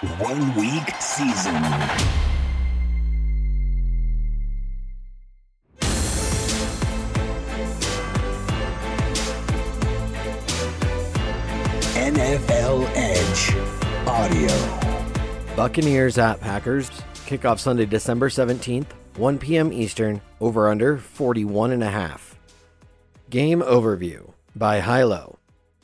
One week season. NFL Edge Audio. Buccaneers at Packers. Kickoff Sunday, December 17th, 1 p.m. Eastern. Over under 41 and a half. Game overview by Hilow.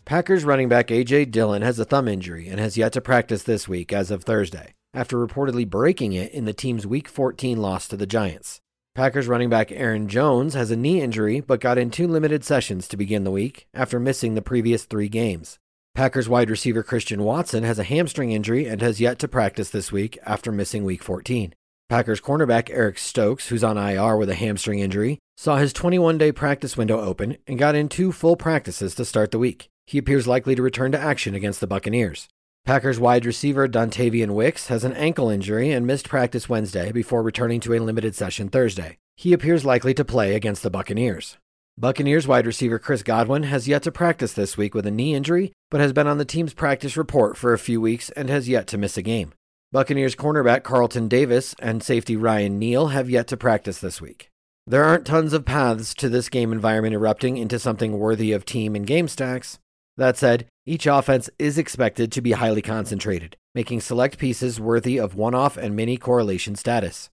Packers running back A.J. Dillon has a thumb injury and has yet to practice this week as of Thursday, after reportedly breaking it in the team's Week 14 loss to the Giants. Packers running back Aaron Jones has a knee injury but got in two limited sessions to begin the week after missing the previous three games. Packers wide receiver Christian Watson has a hamstring injury and has yet to practice this week after missing Week 14. Packers cornerback Eric Stokes, who's on IR with a hamstring injury, saw his 21 day practice window open and got in two full practices to start the week. He appears likely to return to action against the Buccaneers. Packers wide receiver Dontayvion Wicks has an ankle injury and missed practice Wednesday before returning to a limited session Thursday. He appears likely to play against the Buccaneers. Buccaneers wide receiver Chris Godwin has yet to practice this week with a knee injury, but has been on the team's practice report for a few weeks and has yet to miss a game. Buccaneers cornerback Carlton Davis and safety Ryan Neal have yet to practice this week. There aren't tons of paths to this game environment erupting into something worthy of team and game stacks. That said, each offense is expected to be highly concentrated, making select pieces worthy of one off and mini correlation status.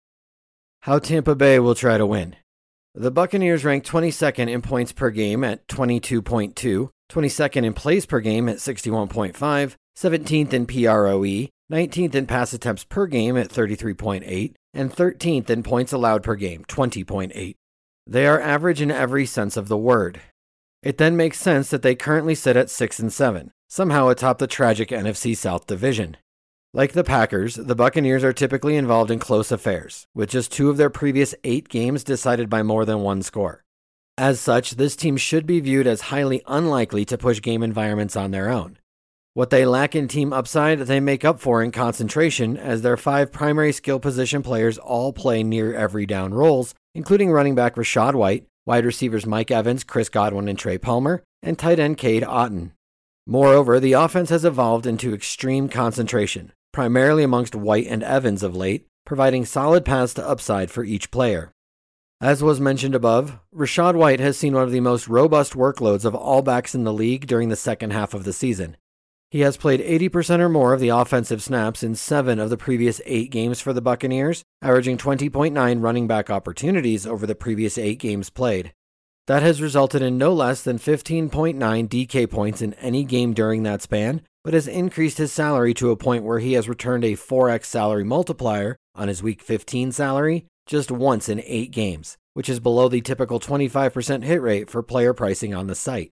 How Tampa Bay will try to win. The Buccaneers rank 22nd in points per game at 22.2, 22nd in plays per game at 61.5, 17th in PROE, 19th in pass attempts per game at 33.8, and 13th in points allowed per game, 20.8. They are average in every sense of the word. It then makes sense that they currently sit at 6 and 7, somehow atop the tragic NFC South division. Like the Packers, the Buccaneers are typically involved in close affairs, with just two of their previous eight games decided by more than one score. As such, this team should be viewed as highly unlikely to push game environments on their own. What they lack in team upside, they make up for in concentration, as their five primary skill position players all play near every down roles, including running back Rachaad White, wide receivers Mike Evans, Chris Godwin, and Trey Palmer, and tight end Cade Otton. Moreover, the offense has evolved into extreme concentration, primarily amongst White and Evans of late, providing solid paths to upside for each player. As was mentioned above, Rachaad White has seen one of the most robust workloads of all backs in the league during the second half of the season. He has played 80% or more of the offensive snaps in seven of the previous eight games for the Buccaneers, averaging 20.9 running back opportunities over the previous eight games played. That has resulted in no less than 15.9 DK points in any game during that span, but has increased his salary to a point where he has returned a 4x salary multiplier on his Week 15 salary just once in eight games, which is below the typical 25% hit rate for player pricing on the site.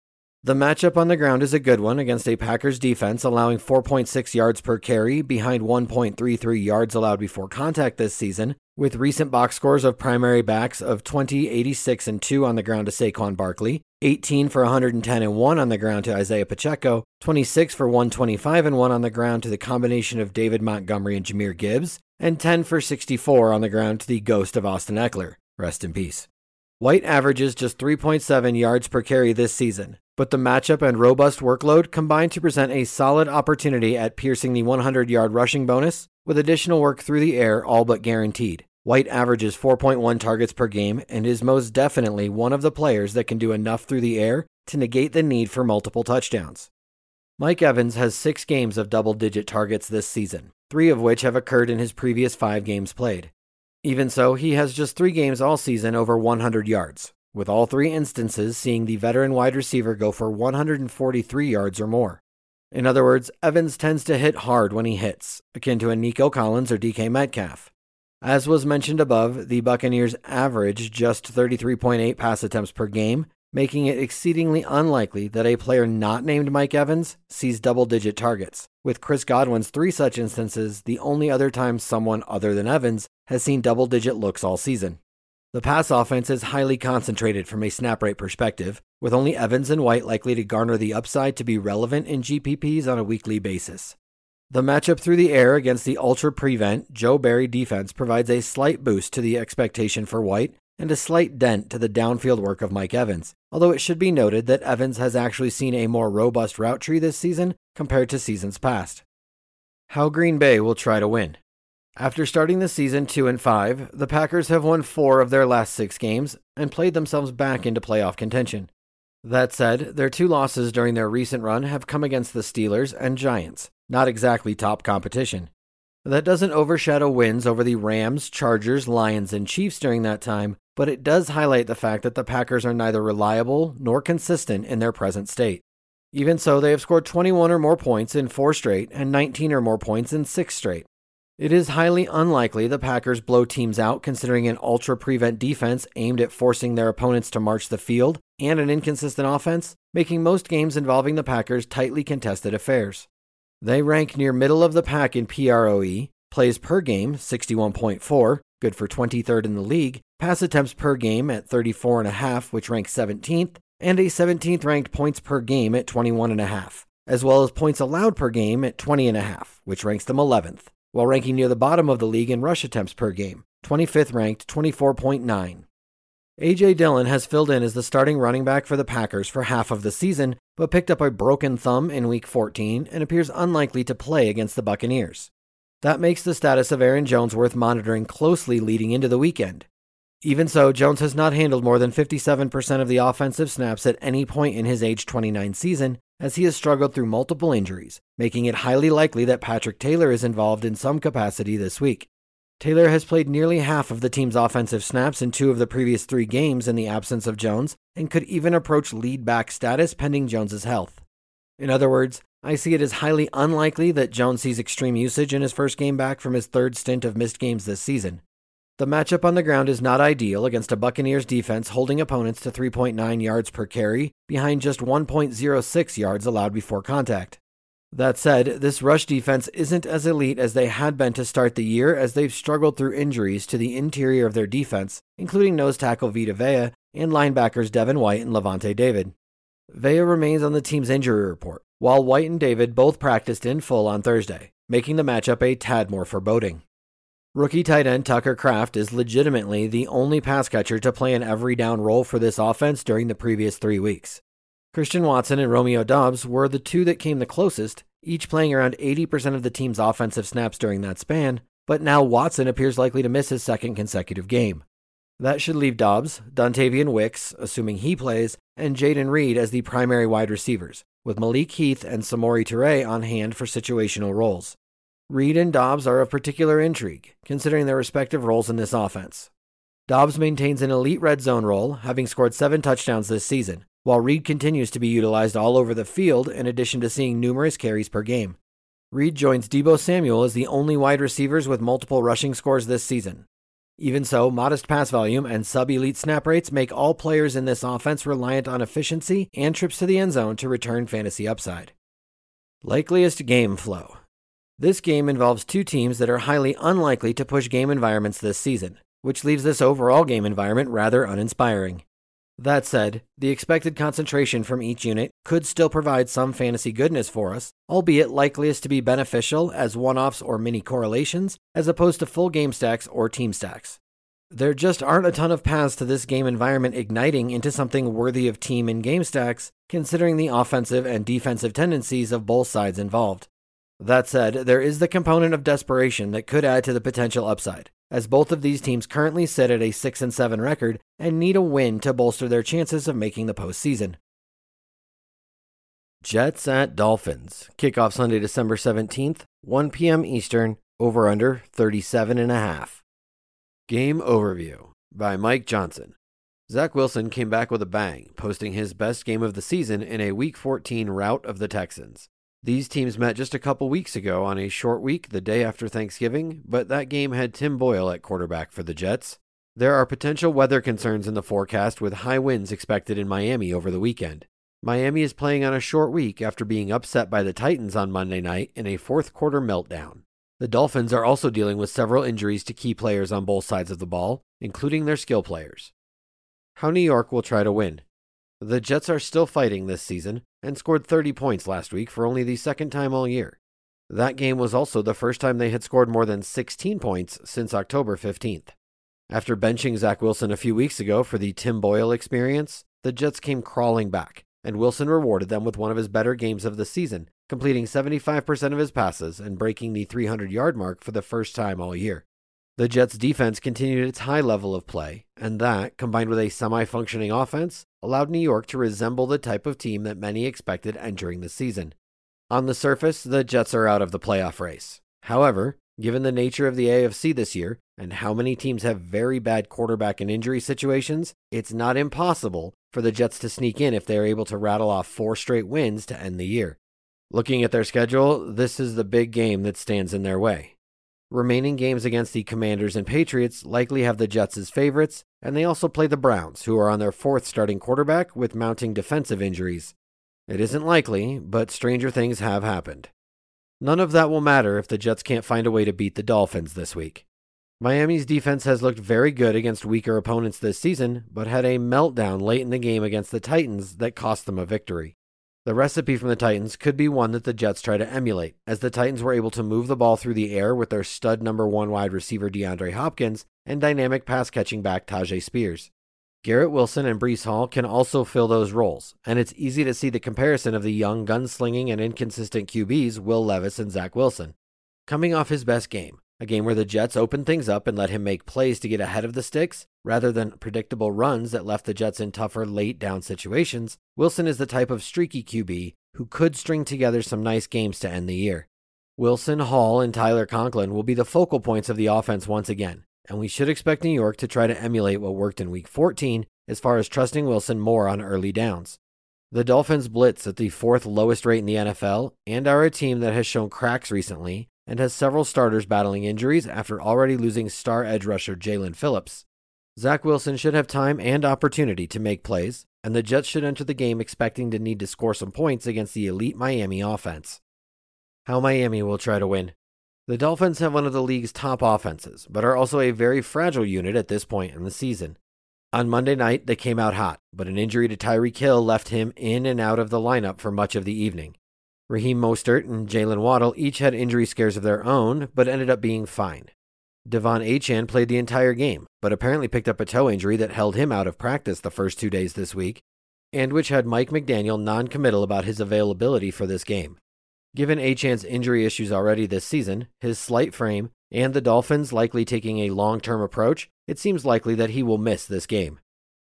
The matchup on the ground is a good one against a Packers defense allowing 4.6 yards per carry behind 1.33 yards allowed before contact this season, with recent box scores of primary backs of 20, 86, and 2 on the ground to Saquon Barkley, 18 for 110 and 1 on the ground to Isaiah Pacheco, 26 for 125 and 1 on the ground to the combination of David Montgomery and Jahmyr Gibbs, and 10 for 64 on the ground to the ghost of Austin Ekeler. Rest in peace. White averages just 3.7 yards per carry this season, but the matchup and robust workload combine to present a solid opportunity at piercing the 100 yard rushing bonus, with additional work through the air all but guaranteed. White averages 4.1 targets per game and is most definitely one of the players that can do enough through the air to negate the need for multiple touchdowns. Mike Evans has six games of double digit targets this season, three of which have occurred in his previous five games played. Even so, he has just three games all season over 100 yards, with all three instances seeing the veteran wide receiver go for 143 yards or more. In other words, Evans tends to hit hard when he hits, akin to a Nico Collins or DK Metcalf. As was mentioned above, the Buccaneers average just 33.8 pass attempts per game, making it exceedingly unlikely that a player not named Mike Evans sees double digit targets, with Chris Godwin's three such instances the only other time someone other than Evans has seen double digit looks all season. The pass offense is highly concentrated from a snap rate perspective, with only Evans and White likely to garner the upside to be relevant in GPPs on a weekly basis. The matchup through the air against the ultra prevent Joe Barry defense provides a slight boost to the expectation for White and a slight dent to the downfield work of Mike Evans, although it should be noted that Evans has actually seen a more robust route tree this season compared to seasons past. How Green Bay will try to win. After starting the season 2 and 5, the Packers have won 4 of their last 6 games and played themselves back into playoff contention. That said, their two losses during their recent run have come against the Steelers and Giants, not exactly top competition. That doesn't overshadow wins over the Rams, Chargers, Lions, and Chiefs during that time, but it does highlight the fact that the Packers are neither reliable nor consistent in their present state. Even so, they have scored 21 or more points in four straight and 19 or more points in six straight. It is highly unlikely the Packers blow teams out considering an ultra prevent defense aimed at forcing their opponents to march the field and an inconsistent offense, making most games involving the Packers tightly contested affairs. They rank near middle of the pack in PROE, plays per game 61.4, good for 23rd in the league, pass attempts per game at 34.5, which ranks 17th, and a 17th ranked points per game at 21.5, as well as points allowed per game at 20.5, which ranks them 11th, while ranking near the bottom of the league in rush attempts per game, 25th ranked 24.9. A.J. Dillon has filled in as the starting running back for the Packers for half of the season, but picked up a broken thumb in Week 14 and appears unlikely to play against the Buccaneers. That makes the status of Aaron Jones worth monitoring closely leading into the weekend. Even so, Jones has not handled more than 57% of the offensive snaps at any point in his age 29 season, as he has struggled through multiple injuries, making it highly likely that Patrick Taylor is involved in some capacity this week. Taylor has played nearly half of the team's offensive snaps in two of the previous three games in the absence of Jones, and could even approach lead back status pending Jones's health. In other words, I see it as highly unlikely that Jones sees extreme usage in his first game back from his third stint of missed games this season. The matchup on the ground is not ideal against a Buccaneers defense holding opponents to 3.9 yards per carry, behind just 1.06 yards allowed before contact. That said, this rush defense isn't as elite as they had been to start the year as they've struggled through injuries to the interior of their defense, including nose tackle Vita Vea and linebackers Devin White and Lavonte David. Vea remains on the team's injury report, while White and David both practiced in full on Thursday, making the matchup a tad more foreboding. Rookie tight end Tucker Kraft is legitimately the only pass catcher to play an every down role for this offense during the previous three weeks. Christian Watson and Romeo Doubs were the two that came the closest, each playing around 80% of the team's offensive snaps during that span, but now Watson appears likely to miss his second consecutive game. That should leave Dobbs, Dontayvion Wicks, assuming he plays, and Jayden Reed as the primary wide receivers, with Malik Heath and Samori Toure on hand for situational roles. Reed and Doubs are of particular intrigue, considering their respective roles in this offense. Doubs maintains an elite red zone role, having scored seven touchdowns this season, while Reed continues to be utilized all over the field in addition to seeing numerous carries per game. Reed joins Deebo Samuel as the only wide receivers with multiple rushing scores this season. Even so, modest pass volume and sub elite snap rates make all players in this offense reliant on efficiency and trips to the end zone to return fantasy upside. Likeliest game flow. This game involves two teams that are highly unlikely to push game environments this season, which leaves this overall game environment rather uninspiring. That said, the expected concentration from each unit could still provide some fantasy goodness for us, albeit likeliest to be beneficial as one offs or mini correlations, as opposed to full game stacks or team stacks. There just aren't a ton of paths to this game environment igniting into something worthy of team and game stacks, considering the offensive and defensive tendencies of both sides involved. That said, there is the component of desperation that could add to the potential upside, as both of these teams currently sit at a 6 and 7 record and need a win to bolster their chances of making the postseason. Jets at Dolphins. Kickoff Sunday, December 17th, 1 p.m. Eastern, over under 37 and a half. Game overview by Mike Johnson. Zach Wilson came back with a bang, posting his best game of the season in a Week 14 rout of the Texans. These teams met just a couple weeks ago on a short week the day after Thanksgiving, but that game had Tim Boyle at quarterback for the Jets. There are potential weather concerns in the forecast with high winds expected in Miami over the weekend. Miami is playing on a short week after being upset by the Titans on Monday night in a fourth quarter meltdown. The Dolphins are also dealing with several injuries to key players on both sides of the ball, including their skill players. How New York will try to win. The Jets are still fighting this season and scored 30 points last week for only the second time all year. That game was also the first time they had scored more than 16 points since October 15th. After benching Zach Wilson a few weeks ago for the Tim Boyle experience, the Jets came crawling back, and Wilson rewarded them with one of his better games of the season completing 75% of his passes and breaking the 300 yard mark for the first time all year. The Jets' defense continued its high level of play, and that, combined with a semi functioning offense, allowed New York to resemble the type of team that many expected entering the season. On the surface, the Jets are out of the playoff race. However, given the nature of the AFC this year and how many teams have very bad quarterback and injury situations, it's not impossible for the Jets to sneak in if they are able to rattle off four straight wins to end the year. Looking at their schedule, this is the big game that stands in their way. Remaining games against the Commanders and Patriots likely have the Jets as favorites, and they also play the Browns, who are on their fourth starting quarterback with mounting defensive injuries. It isn't likely, but stranger things have happened. None of that will matter if the Jets can't find a way to beat the Dolphins this week. Miami's defense has looked very good against weaker opponents this season, but had a meltdown late in the game against the Titans that cost them a victory. The recipe from the Titans could be one that the Jets try to emulate, as the Titans were able to move the ball through the air with their stud number one wide receiver DeAndre Hopkins and dynamic pass catching back Tyjae Spears. Garrett Wilson and Breece Hall can also fill those roles, and it's easy to see the comparison of the young gunslinging and inconsistent QBs Will Levis and Zach Wilson. Coming off his best game, a game where the Jets opened things up and let him make plays to get ahead of the sticks, rather than predictable runs that left the Jets in tougher late down situations, Wilson is the type of streaky QB who could string together some nice games to end the year. Wilson, Hall, and Tyler Conklin will be the focal points of the offense once again, and we should expect New York to try to emulate what worked in Week 14 as far as trusting Wilson more on early downs. The Dolphins blitz at the fourth lowest rate in the NFL and are a team that has shown cracks recently and has several starters battling injuries after already losing star edge rusher Jaelan Phillips. Zach Wilson should have time and opportunity to make plays, and the Jets should enter the game expecting to need to score some points against the elite Miami offense. How Miami will try to win. The Dolphins have one of the league's top offenses, but are also a very fragile unit at this point in the season. On Monday night, they came out hot, but an injury to Tyreek Hill left him in and out of the lineup for much of the evening. Raheem Mostert and Jaylen Waddle each had injury scares of their own, but ended up being fine. De'Von Achane played the entire game, but apparently picked up a toe injury that held him out of practice the first two days this week, and which had Mike McDaniel non committal about his availability for this game. Given Achane's injury issues already this season, his slight frame, and the Dolphins likely taking a long term approach, it seems likely that he will miss this game.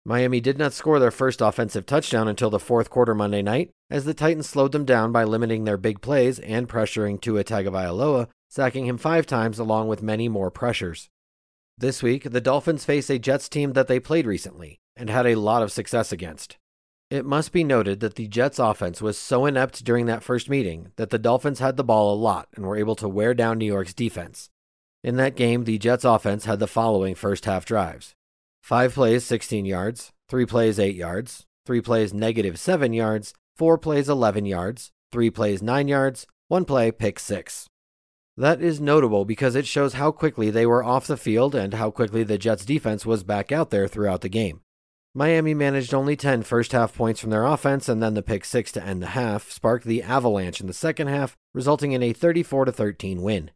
Miami did not score their first offensive touchdown until the fourth quarter Monday night, as the Titans slowed them down by limiting their big plays and pressuring Tua Tagovailoa, sacking him five times along with many more pressures. This week, the Dolphins face a Jets team that they played recently and had a lot of success against. It must be noted that the Jets offense was so inept during that first meeting that the Dolphins had the ball a lot and were able to wear down New York's defense. In that game, the Jets offense had the following first half drives Five plays, 16 yards. Three plays, 8 yards. Three plays, negative 7 yards. Four plays, 11 yards. Three plays, 9 yards. One play, pick 6. That is notable because it shows how quickly they were off the field and how quickly the Jets defense was back out there throughout the game. Miami managed only 10 first half points from their offense and then the pick 6 to end the half sparked the avalanche in the second half, resulting in a 34 13 win.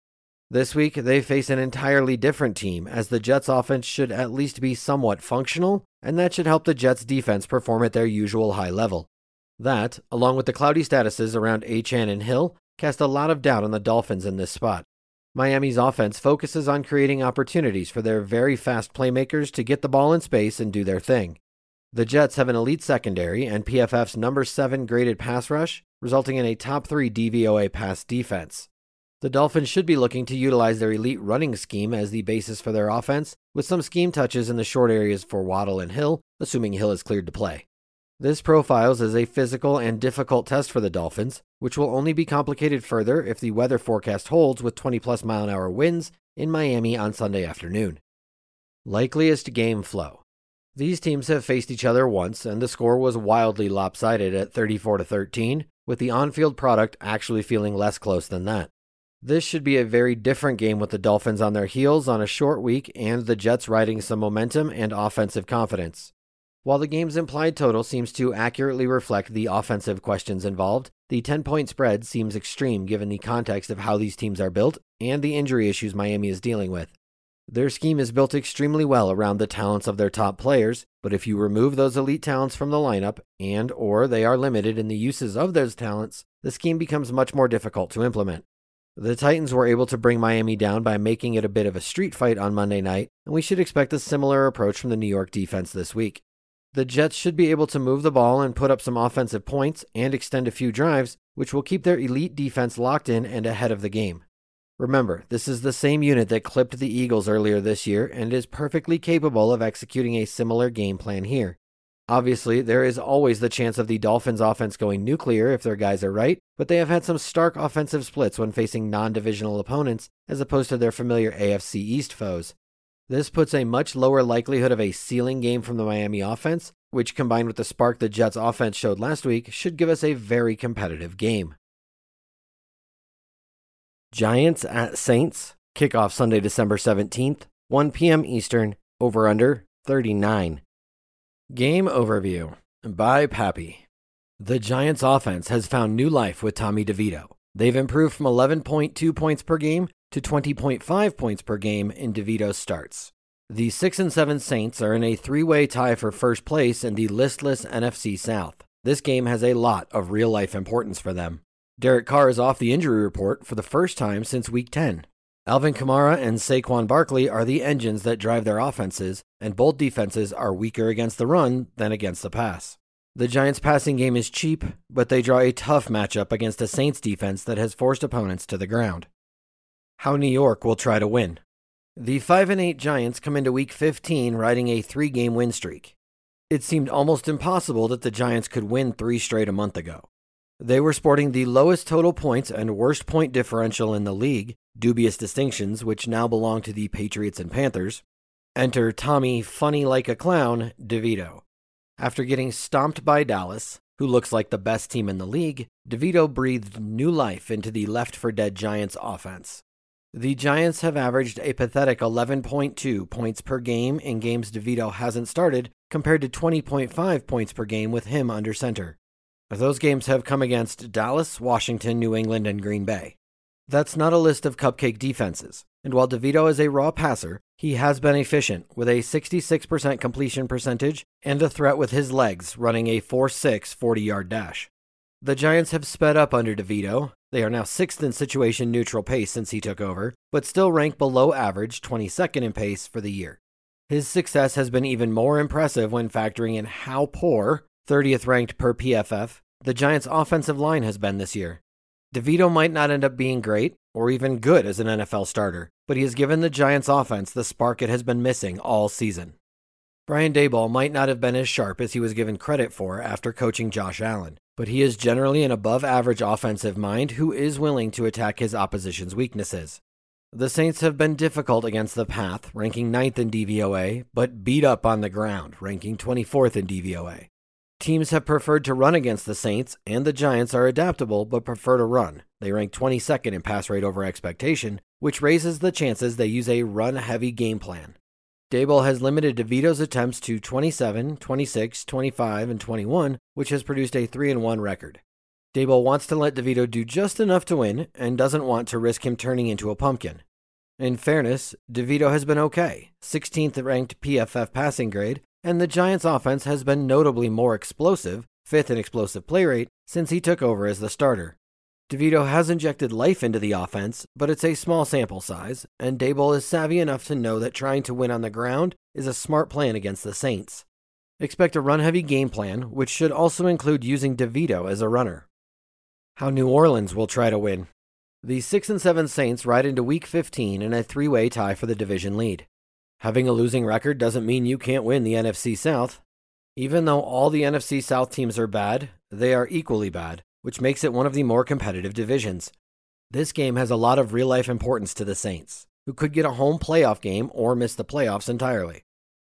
This week, they face an entirely different team, as the Jets' offense should at least be somewhat functional, and that should help the Jets' defense perform at their usual high level. That, along with the cloudy statuses around Achane and Hill, cast a lot of doubt on the Dolphins in this spot. Miami's offense focuses on creating opportunities for their very fast playmakers to get the ball in space and do their thing. The Jets have an elite secondary and PFF's number 7 graded pass rush, resulting in a top 3 DVOA pass defense. The Dolphins should be looking to utilize their elite running scheme as the basis for their offense, with some scheme touches in the short areas for Waddle and Hill, assuming Hill is cleared to play. This profiles as a physical and difficult test for the Dolphins, which will only be complicated further if the weather forecast holds with 20 plus mile an hour winds in Miami on Sunday afternoon. Likeliest game flow. These teams have faced each other once, and the score was wildly lopsided at 34 to 13, with the on field product actually feeling less close than that. This should be a very different game with the Dolphins on their heels on a short week and the Jets riding some momentum and offensive confidence. While the game's implied total seems to accurately reflect the offensive questions involved, the 10 point spread seems extreme given the context of how these teams are built and the injury issues Miami is dealing with. Their scheme is built extremely well around the talents of their top players, but if you remove those elite talents from the lineup and or they are limited in the uses of those talents, the scheme becomes much more difficult to implement. The Titans were able to bring Miami down by making it a bit of a street fight on Monday night, and we should expect a similar approach from the New York defense this week. The Jets should be able to move the ball and put up some offensive points and extend a few drives, which will keep their elite defense locked in and ahead of the game. Remember, this is the same unit that clipped the Eagles earlier this year and is perfectly capable of executing a similar game plan here. Obviously, there is always the chance of the Dolphins' offense going nuclear if their guys are right, but they have had some stark offensive splits when facing non divisional opponents as opposed to their familiar AFC East foes. This puts a much lower likelihood of a ceiling game from the Miami offense, which combined with the spark the Jets offense showed last week should give us a very competitive game. Giants at Saints, kickoff Sunday, December 17th, 1 p.m. Eastern, over under 39. Game overview by Pappy. The Giants offense has found new life with Tommy DeVito. They've improved from 11.2 points per game to 20.5 points per game in DeVito's starts. The 6 and 7 Saints are in a three-way tie for first place in the listless NFC South. This game has a lot of real-life importance for them. Derek Carr is off the injury report for the first time since week 10. Alvin Kamara and Saquon Barkley are the engines that drive their offenses, and both defenses are weaker against the run than against the pass. The Giants' passing game is cheap, but they draw a tough matchup against a Saints defense that has forced opponents to the ground how New York will try to win. The 5 and 8 Giants come into week 15 riding a 3-game win streak. It seemed almost impossible that the Giants could win 3 straight a month ago. They were sporting the lowest total points and worst point differential in the league, dubious distinctions which now belong to the Patriots and Panthers. Enter Tommy funny like a clown, DeVito. After getting stomped by Dallas, who looks like the best team in the league, DeVito breathed new life into the left for dead Giants offense. The Giants have averaged a pathetic 11.2 points per game in games DeVito hasn't started, compared to 20.5 points per game with him under center. Those games have come against Dallas, Washington, New England, and Green Bay. That's not a list of cupcake defenses, and while DeVito is a raw passer, he has been efficient with a 66% completion percentage and a threat with his legs, running a 4 6 40 yard dash. The Giants have sped up under DeVito. They are now sixth in situation neutral pace since he took over, but still rank below average 22nd in pace for the year. His success has been even more impressive when factoring in how poor, 30th ranked per PFF, the Giants' offensive line has been this year. DeVito might not end up being great or even good as an NFL starter, but he has given the Giants' offense the spark it has been missing all season. Brian Daboll might not have been as sharp as he was given credit for after coaching Josh Allen, but he is generally an above average offensive mind who is willing to attack his opposition's weaknesses. The Saints have been difficult against the path, ranking 9th in DVOA, but beat up on the ground, ranking 24th in DVOA. Teams have preferred to run against the Saints, and the Giants are adaptable but prefer to run. They rank 22nd in pass rate over expectation, which raises the chances they use a run heavy game plan. Daboll has limited DeVito's attempts to 27, 26, 25, and 21, which has produced a 3 1 record. Daboll wants to let DeVito do just enough to win and doesn't want to risk him turning into a pumpkin. In fairness, DeVito has been okay, 16th ranked PFF passing grade, and the Giants' offense has been notably more explosive, 5th in explosive play rate, since he took over as the starter. DeVito has injected life into the offense, but it's a small sample size, and Daboll is savvy enough to know that trying to win on the ground is a smart plan against the Saints. Expect a run heavy game plan, which should also include using DeVito as a runner. How New Orleans will try to win. The 6 and 7 Saints ride into week 15 in a three way tie for the division lead. Having a losing record doesn't mean you can't win the NFC South. Even though all the NFC South teams are bad, they are equally bad which makes it one of the more competitive divisions. This game has a lot of real life importance to the Saints, who could get a home playoff game or miss the playoffs entirely.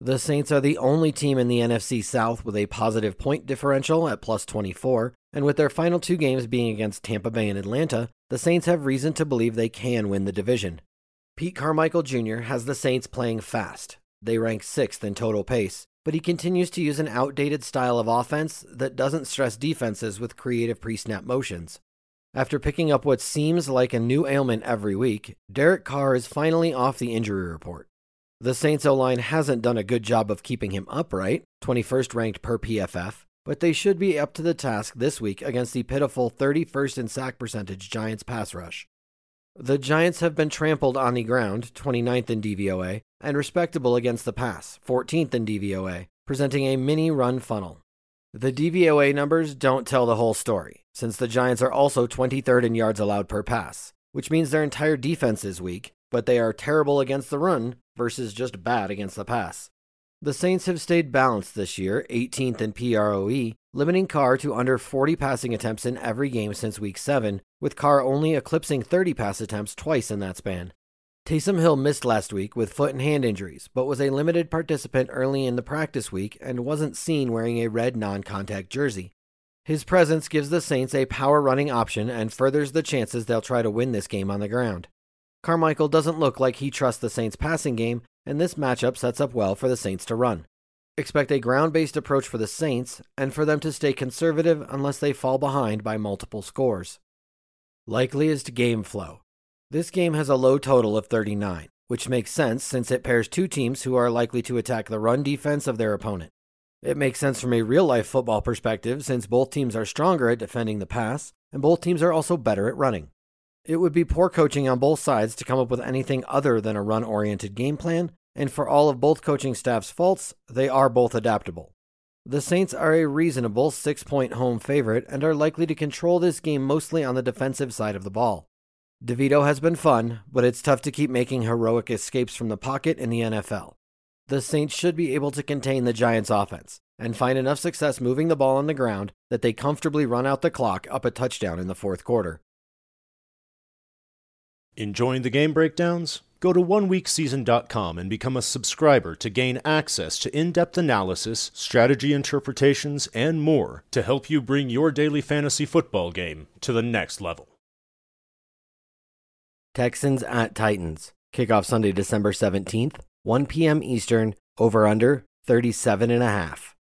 The Saints are the only team in the NFC South with a positive point differential at plus 24, and with their final two games being against Tampa Bay and Atlanta, the Saints have reason to believe they can win the division. Pete Carmichael Jr. has the Saints playing fast. They rank sixth in total pace, but he continues to use an outdated style of offense that doesn't stress defenses with creative pre snap motions. After picking up what seems like a new ailment every week, Derek Carr is finally off the injury report. The Saints O line hasn't done a good job of keeping him upright, 21st ranked per PFF, but they should be up to the task this week against the pitiful 31st in sack percentage Giants pass rush. The Giants have been trampled on the ground, 29th in DVOA, and respectable against the pass, 14th in DVOA, presenting a mini run funnel. The DVOA numbers don't tell the whole story, since the Giants are also 23rd in yards allowed per pass, which means their entire defense is weak, but they are terrible against the run versus just bad against the pass. The Saints have stayed balanced this year, 18th in PROE, limiting Carr to under 40 passing attempts in every game since week 7, with Carr only eclipsing 30 pass attempts twice in that span. Taysom Hill missed last week with foot and hand injuries, but was a limited participant early in the practice week and wasn't seen wearing a red non contact jersey. His presence gives the Saints a power running option and furthers the chances they'll try to win this game on the ground. Carmichael doesn't look like he trusts the Saints' passing game, and this matchup sets up well for the Saints to run. Expect a ground based approach for the Saints and for them to stay conservative unless they fall behind by multiple scores. Likeliest game flow. This game has a low total of 39, which makes sense since it pairs two teams who are likely to attack the run defense of their opponent. It makes sense from a real life football perspective since both teams are stronger at defending the pass, and both teams are also better at running. It would be poor coaching on both sides to come up with anything other than a run oriented game plan, and for all of both coaching staff's faults, they are both adaptable. The Saints are a reasonable six point home favorite and are likely to control this game mostly on the defensive side of the ball. DeVito has been fun, but it's tough to keep making heroic escapes from the pocket in the NFL. The Saints should be able to contain the Giants' offense and find enough success moving the ball on the ground that they comfortably run out the clock up a touchdown in the fourth quarter. Enjoying the game breakdowns? Go to oneweekseason.com and become a subscriber to gain access to in depth analysis, strategy interpretations, and more to help you bring your daily fantasy football game to the next level. Texans at Titans. Kickoff Sunday, December 17th, 1 p.m. Eastern, over under 37 and a half.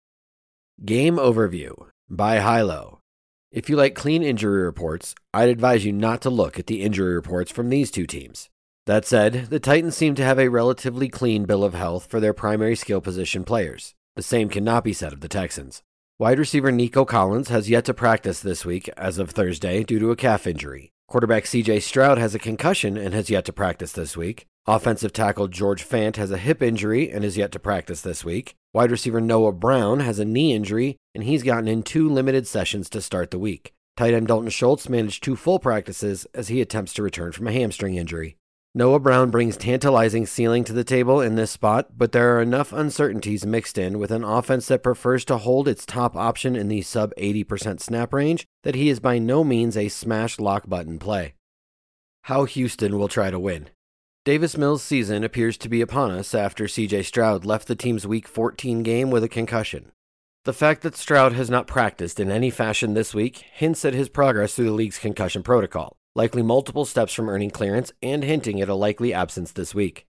Game overview by Hilow. If you like clean injury reports, I'd advise you not to look at the injury reports from these two teams. That said, the Titans seem to have a relatively clean bill of health for their primary skill position players. The same cannot be said of the Texans. Wide receiver Nico Collins has yet to practice this week as of Thursday due to a calf injury. Quarterback CJ Stroud has a concussion and has yet to practice this week. Offensive tackle George Fant has a hip injury and is yet to practice this week. Wide receiver Noah Brown has a knee injury and he's gotten in two limited sessions to start the week. Tight end Dalton Schultz managed two full practices as he attempts to return from a hamstring injury. Noah Brown brings tantalizing ceiling to the table in this spot, but there are enough uncertainties mixed in with an offense that prefers to hold its top option in the sub 80% snap range that he is by no means a smash lock button play. How Houston will try to win. Davis Mills' season appears to be upon us after CJ Stroud left the team's Week 14 game with a concussion. The fact that Stroud has not practiced in any fashion this week hints at his progress through the league's concussion protocol likely multiple steps from earning clearance and hinting at a likely absence this week.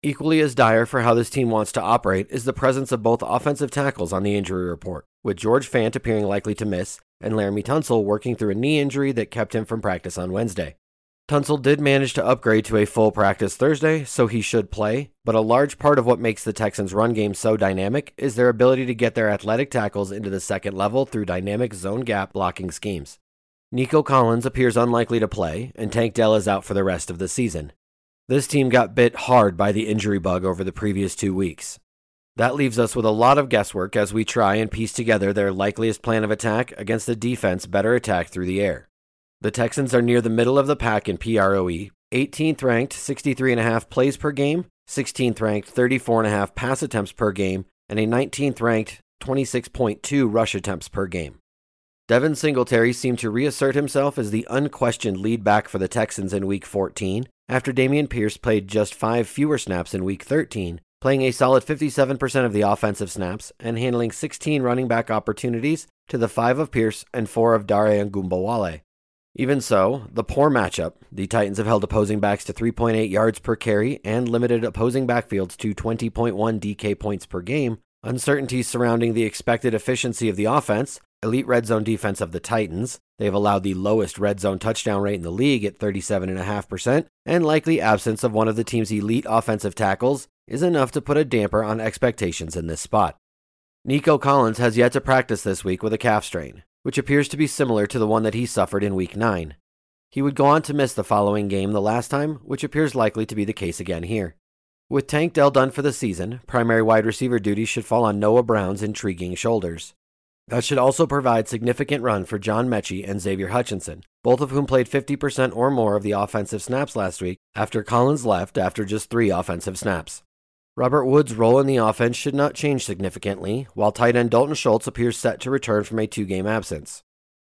Equally as dire for how this team wants to operate is the presence of both offensive tackles on the injury report, with George Fant appearing likely to miss and Laremy Tunsil working through a knee injury that kept him from practice on Wednesday. Tunsil did manage to upgrade to a full practice Thursday, so he should play, but a large part of what makes the Texans' run game so dynamic is their ability to get their athletic tackles into the second level through dynamic zone gap blocking schemes. Nico Collins appears unlikely to play, and Tank Dell is out for the rest of the season. This team got bit hard by the injury bug over the previous two weeks. That leaves us with a lot of guesswork as we try and piece together their likeliest plan of attack against a defense better attacked through the air. The Texans are near the middle of the pack in PROE, 18th ranked 63.5 plays per game, 16th ranked 34.5 pass attempts per game, and a 19th ranked 26.2 rush attempts per game. Devin Singletary seemed to reassert himself as the unquestioned lead back for the Texans in Week 14 after Dameon Pierce played just five fewer snaps in Week 13, playing a solid 57% of the offensive snaps and handling 16 running back opportunities to the five of Pierce and four of Dare Ogunbowale. Even so, the poor matchup, the Titans have held opposing backs to 3.8 yards per carry and limited opposing backfields to 20.1 DK points per game, uncertainties surrounding the expected efficiency of the offense, elite red zone defense of the Titans. They've allowed the lowest red zone touchdown rate in the league at 37.5%, and likely absence of one of the team's elite offensive tackles is enough to put a damper on expectations in this spot. Nico Collins has yet to practice this week with a calf strain, which appears to be similar to the one that he suffered in week 9. He would go on to miss the following game the last time, which appears likely to be the case again here. With Tank Dell done for the season, primary wide receiver duties should fall on Noah Brown's intriguing shoulders. That should also provide significant run for John Metchie and Xavier Hutchinson, both of whom played 50% or more of the offensive snaps last week after Collins left after just three offensive snaps. Robert Woods' role in the offense should not change significantly, while tight end Dalton Schultz appears set to return from a two game absence.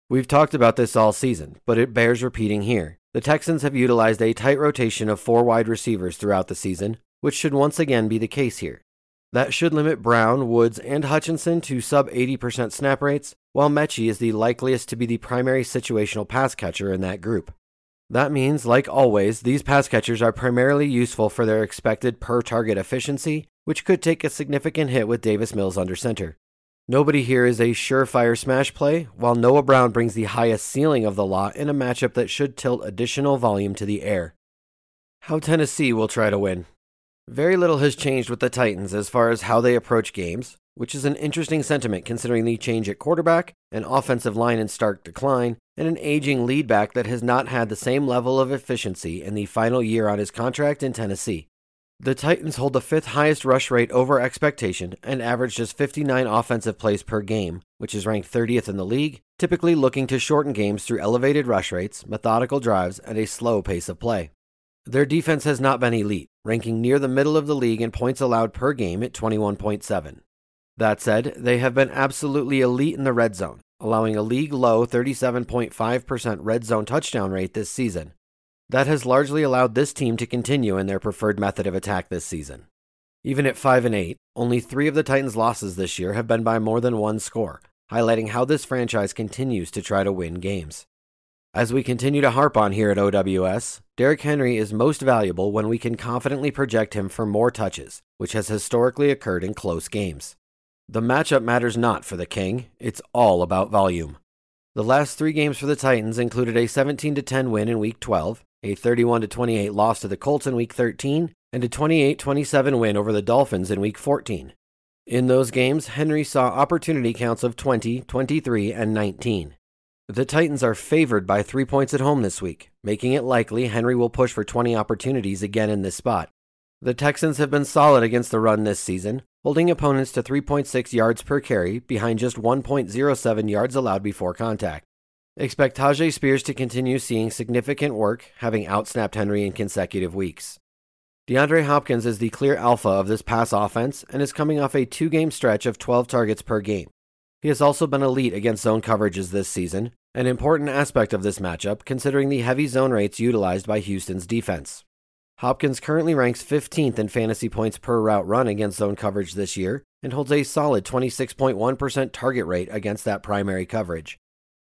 We've talked about this all season, but it bears repeating here. The Texans have utilized a tight rotation of four wide receivers throughout the season, which should once again be the case here. That should limit Brown, Woods, and Hutchinson to sub 80% snap rates, while Metchie is the likeliest to be the primary situational pass catcher in that group. That means, like always, these pass catchers are primarily useful for their expected per target efficiency, which could take a significant hit with Davis Mills under center. Nobody here is a surefire smash play, while Noah Brown brings the highest ceiling of the lot in a matchup that should tilt additional volume to the air. How Tennessee will try to win. Very little has changed with the Titans as far as how they approach games, which is an interesting sentiment considering the change at quarterback, an offensive line in stark decline, and an aging lead back that has not had the same level of efficiency in the final year on his contract in Tennessee. The Titans hold the fifth highest rush rate over expectation and average just 59 offensive plays per game, which is ranked 30th in the league, typically looking to shorten games through elevated rush rates, methodical drives, and a slow pace of play. Their defense has not been elite, ranking near the middle of the league in points allowed per game at 21.7. That said, they have been absolutely elite in the red zone, allowing a league low 37.5% red zone touchdown rate this season. That has largely allowed this team to continue in their preferred method of attack this season. Even at 5 and 8, only 3 of the Titans' losses this year have been by more than one score, highlighting how this franchise continues to try to win games. As we continue to harp on here at OWS, Derrick Henry is most valuable when we can confidently project him for more touches, which has historically occurred in close games. The matchup matters not for the King, it's all about volume. The last three games for the Titans included a 17 10 win in Week 12, a 31 28 loss to the Colts in Week 13, and a 28 27 win over the Dolphins in Week 14. In those games, Henry saw opportunity counts of 20, 23, and 19. The Titans are favored by three points at home this week, making it likely Henry will push for 20 opportunities again in this spot. The Texans have been solid against the run this season, holding opponents to 3.6 yards per carry behind just 1.07 yards allowed before contact. Expect Tyjae Spears to continue seeing significant work, having outsnapped Henry in consecutive weeks. DeAndre Hopkins is the clear alpha of this pass offense and is coming off a two game stretch of 12 targets per game. He has also been elite against zone coverages this season, an important aspect of this matchup considering the heavy zone rates utilized by Houston's defense. Hopkins currently ranks 15th in fantasy points per route run against zone coverage this year and holds a solid 26.1% target rate against that primary coverage.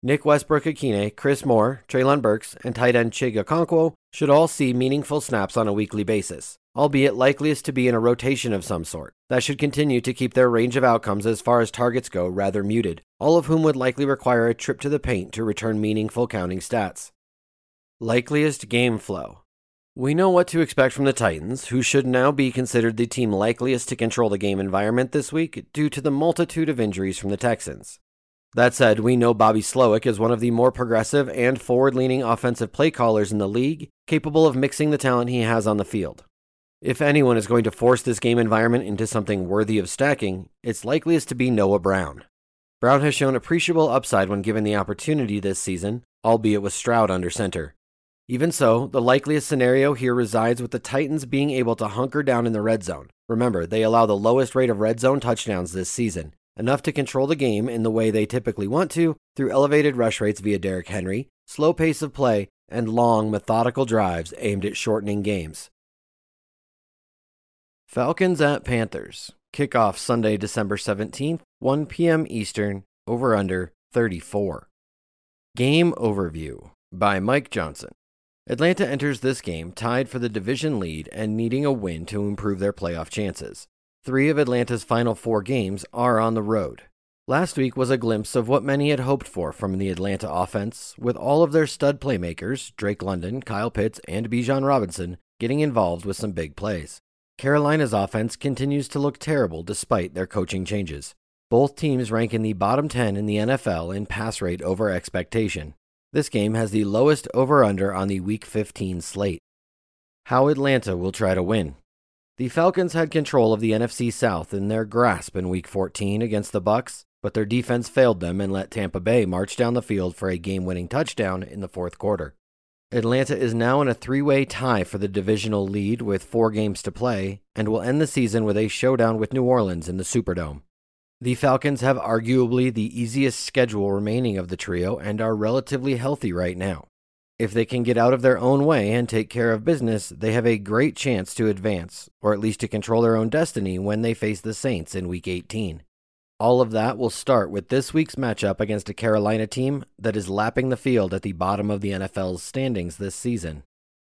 Nick Westbrook-Ikhine, Chris Moore, Treylon Burks, and tight end Chig Okonkwo should all see meaningful snaps on a weekly basis, albeit likeliest to be in a rotation of some sort. That should continue to keep their range of outcomes as far as targets go rather muted, all of whom would likely require a trip to the paint to return meaningful counting stats. Likeliest game flow. We know what to expect from the Titans, who should now be considered the team likeliest to control the game environment this week due to the multitude of injuries from the Texans. That said, we know Bobby Slowik is one of the more progressive and forward leaning offensive play callers in the league, capable of mixing the talent he has on the field. If anyone is going to force this game environment into something worthy of stacking, it's likeliest to be Noah Brown. Brown has shown appreciable upside when given the opportunity this season, albeit with Stroud under center. Even so, the likeliest scenario here resides with the Titans being able to hunker down in the red zone. Remember, they allow the lowest rate of red zone touchdowns this season, enough to control the game in the way they typically want to through elevated rush rates via Derrick Henry, slow pace of play, and long, methodical drives aimed at shortening games. Falcons at Panthers. Kickoff Sunday, December 17th, 1 p.m. Eastern, over under 34. Game Overview by Mike Johnson. Atlanta enters this game tied for the division lead and needing a win to improve their playoff chances. Three of Atlanta's final four games are on the road. Last week was a glimpse of what many had hoped for from the Atlanta offense, with all of their stud playmakers, Drake London, Kyle Pitts, and Bijan Robinson, getting involved with some big plays. Carolina's offense continues to look terrible despite their coaching changes. Both teams rank in the bottom 10 in the NFL in pass rate over expectation. This game has the lowest over under on the Week 15 slate. How Atlanta will try to win. The Falcons had control of the NFC South in their grasp in Week 14 against the Bucs, but their defense failed them and let Tampa Bay march down the field for a game-winning touchdown in the fourth quarter. Atlanta is now in a three-way tie for the divisional lead with 4 games to play and will end the season with a showdown with New Orleans in the Superdome. The Falcons have arguably the easiest schedule remaining of the trio and are relatively healthy right now. If they can get out of their own way and take care of business, they have a great chance to advance, or at least to control their own destiny when they face the Saints in Week 18. All of that will start with this week's matchup against a Carolina team that is lapping the field at the bottom of the NFL's standings this season.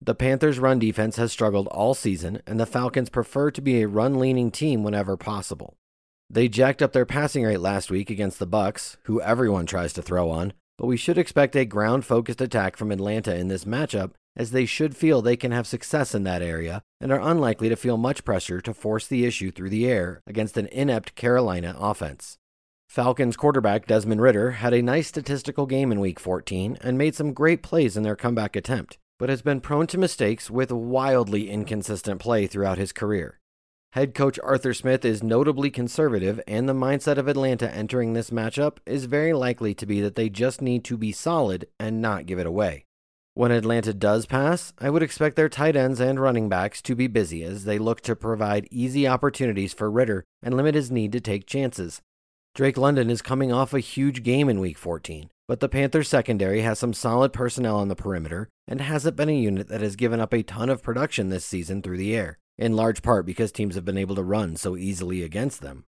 The Panthers' run defense has struggled all season, and the Falcons prefer to be a run leaning team whenever possible. They jacked up their passing rate last week against the Bucs, who everyone tries to throw on, but we should expect a ground focused attack from Atlanta in this matchup, as they should feel they can have success in that area and are unlikely to feel much pressure to force the issue through the air against an inept Carolina offense. Falcons quarterback Desmond Ridder had a nice statistical game in Week 14 and made some great plays in their comeback attempt, but has been prone to mistakes with wildly inconsistent play throughout his career. Head coach Arthur Smith is notably conservative, and the mindset of Atlanta entering this matchup is very likely to be that they just need to be solid and not give it away. When Atlanta does pass, I would expect their tight ends and running backs to be busy as they look to provide easy opportunities for Ridder and limit his need to take chances. Drake London is coming off a huge game in Week 14, but the Panthers secondary has some solid personnel on the perimeter and hasn't been a unit that has given up a ton of production this season through the air in large part because teams have been able to run so easily against them.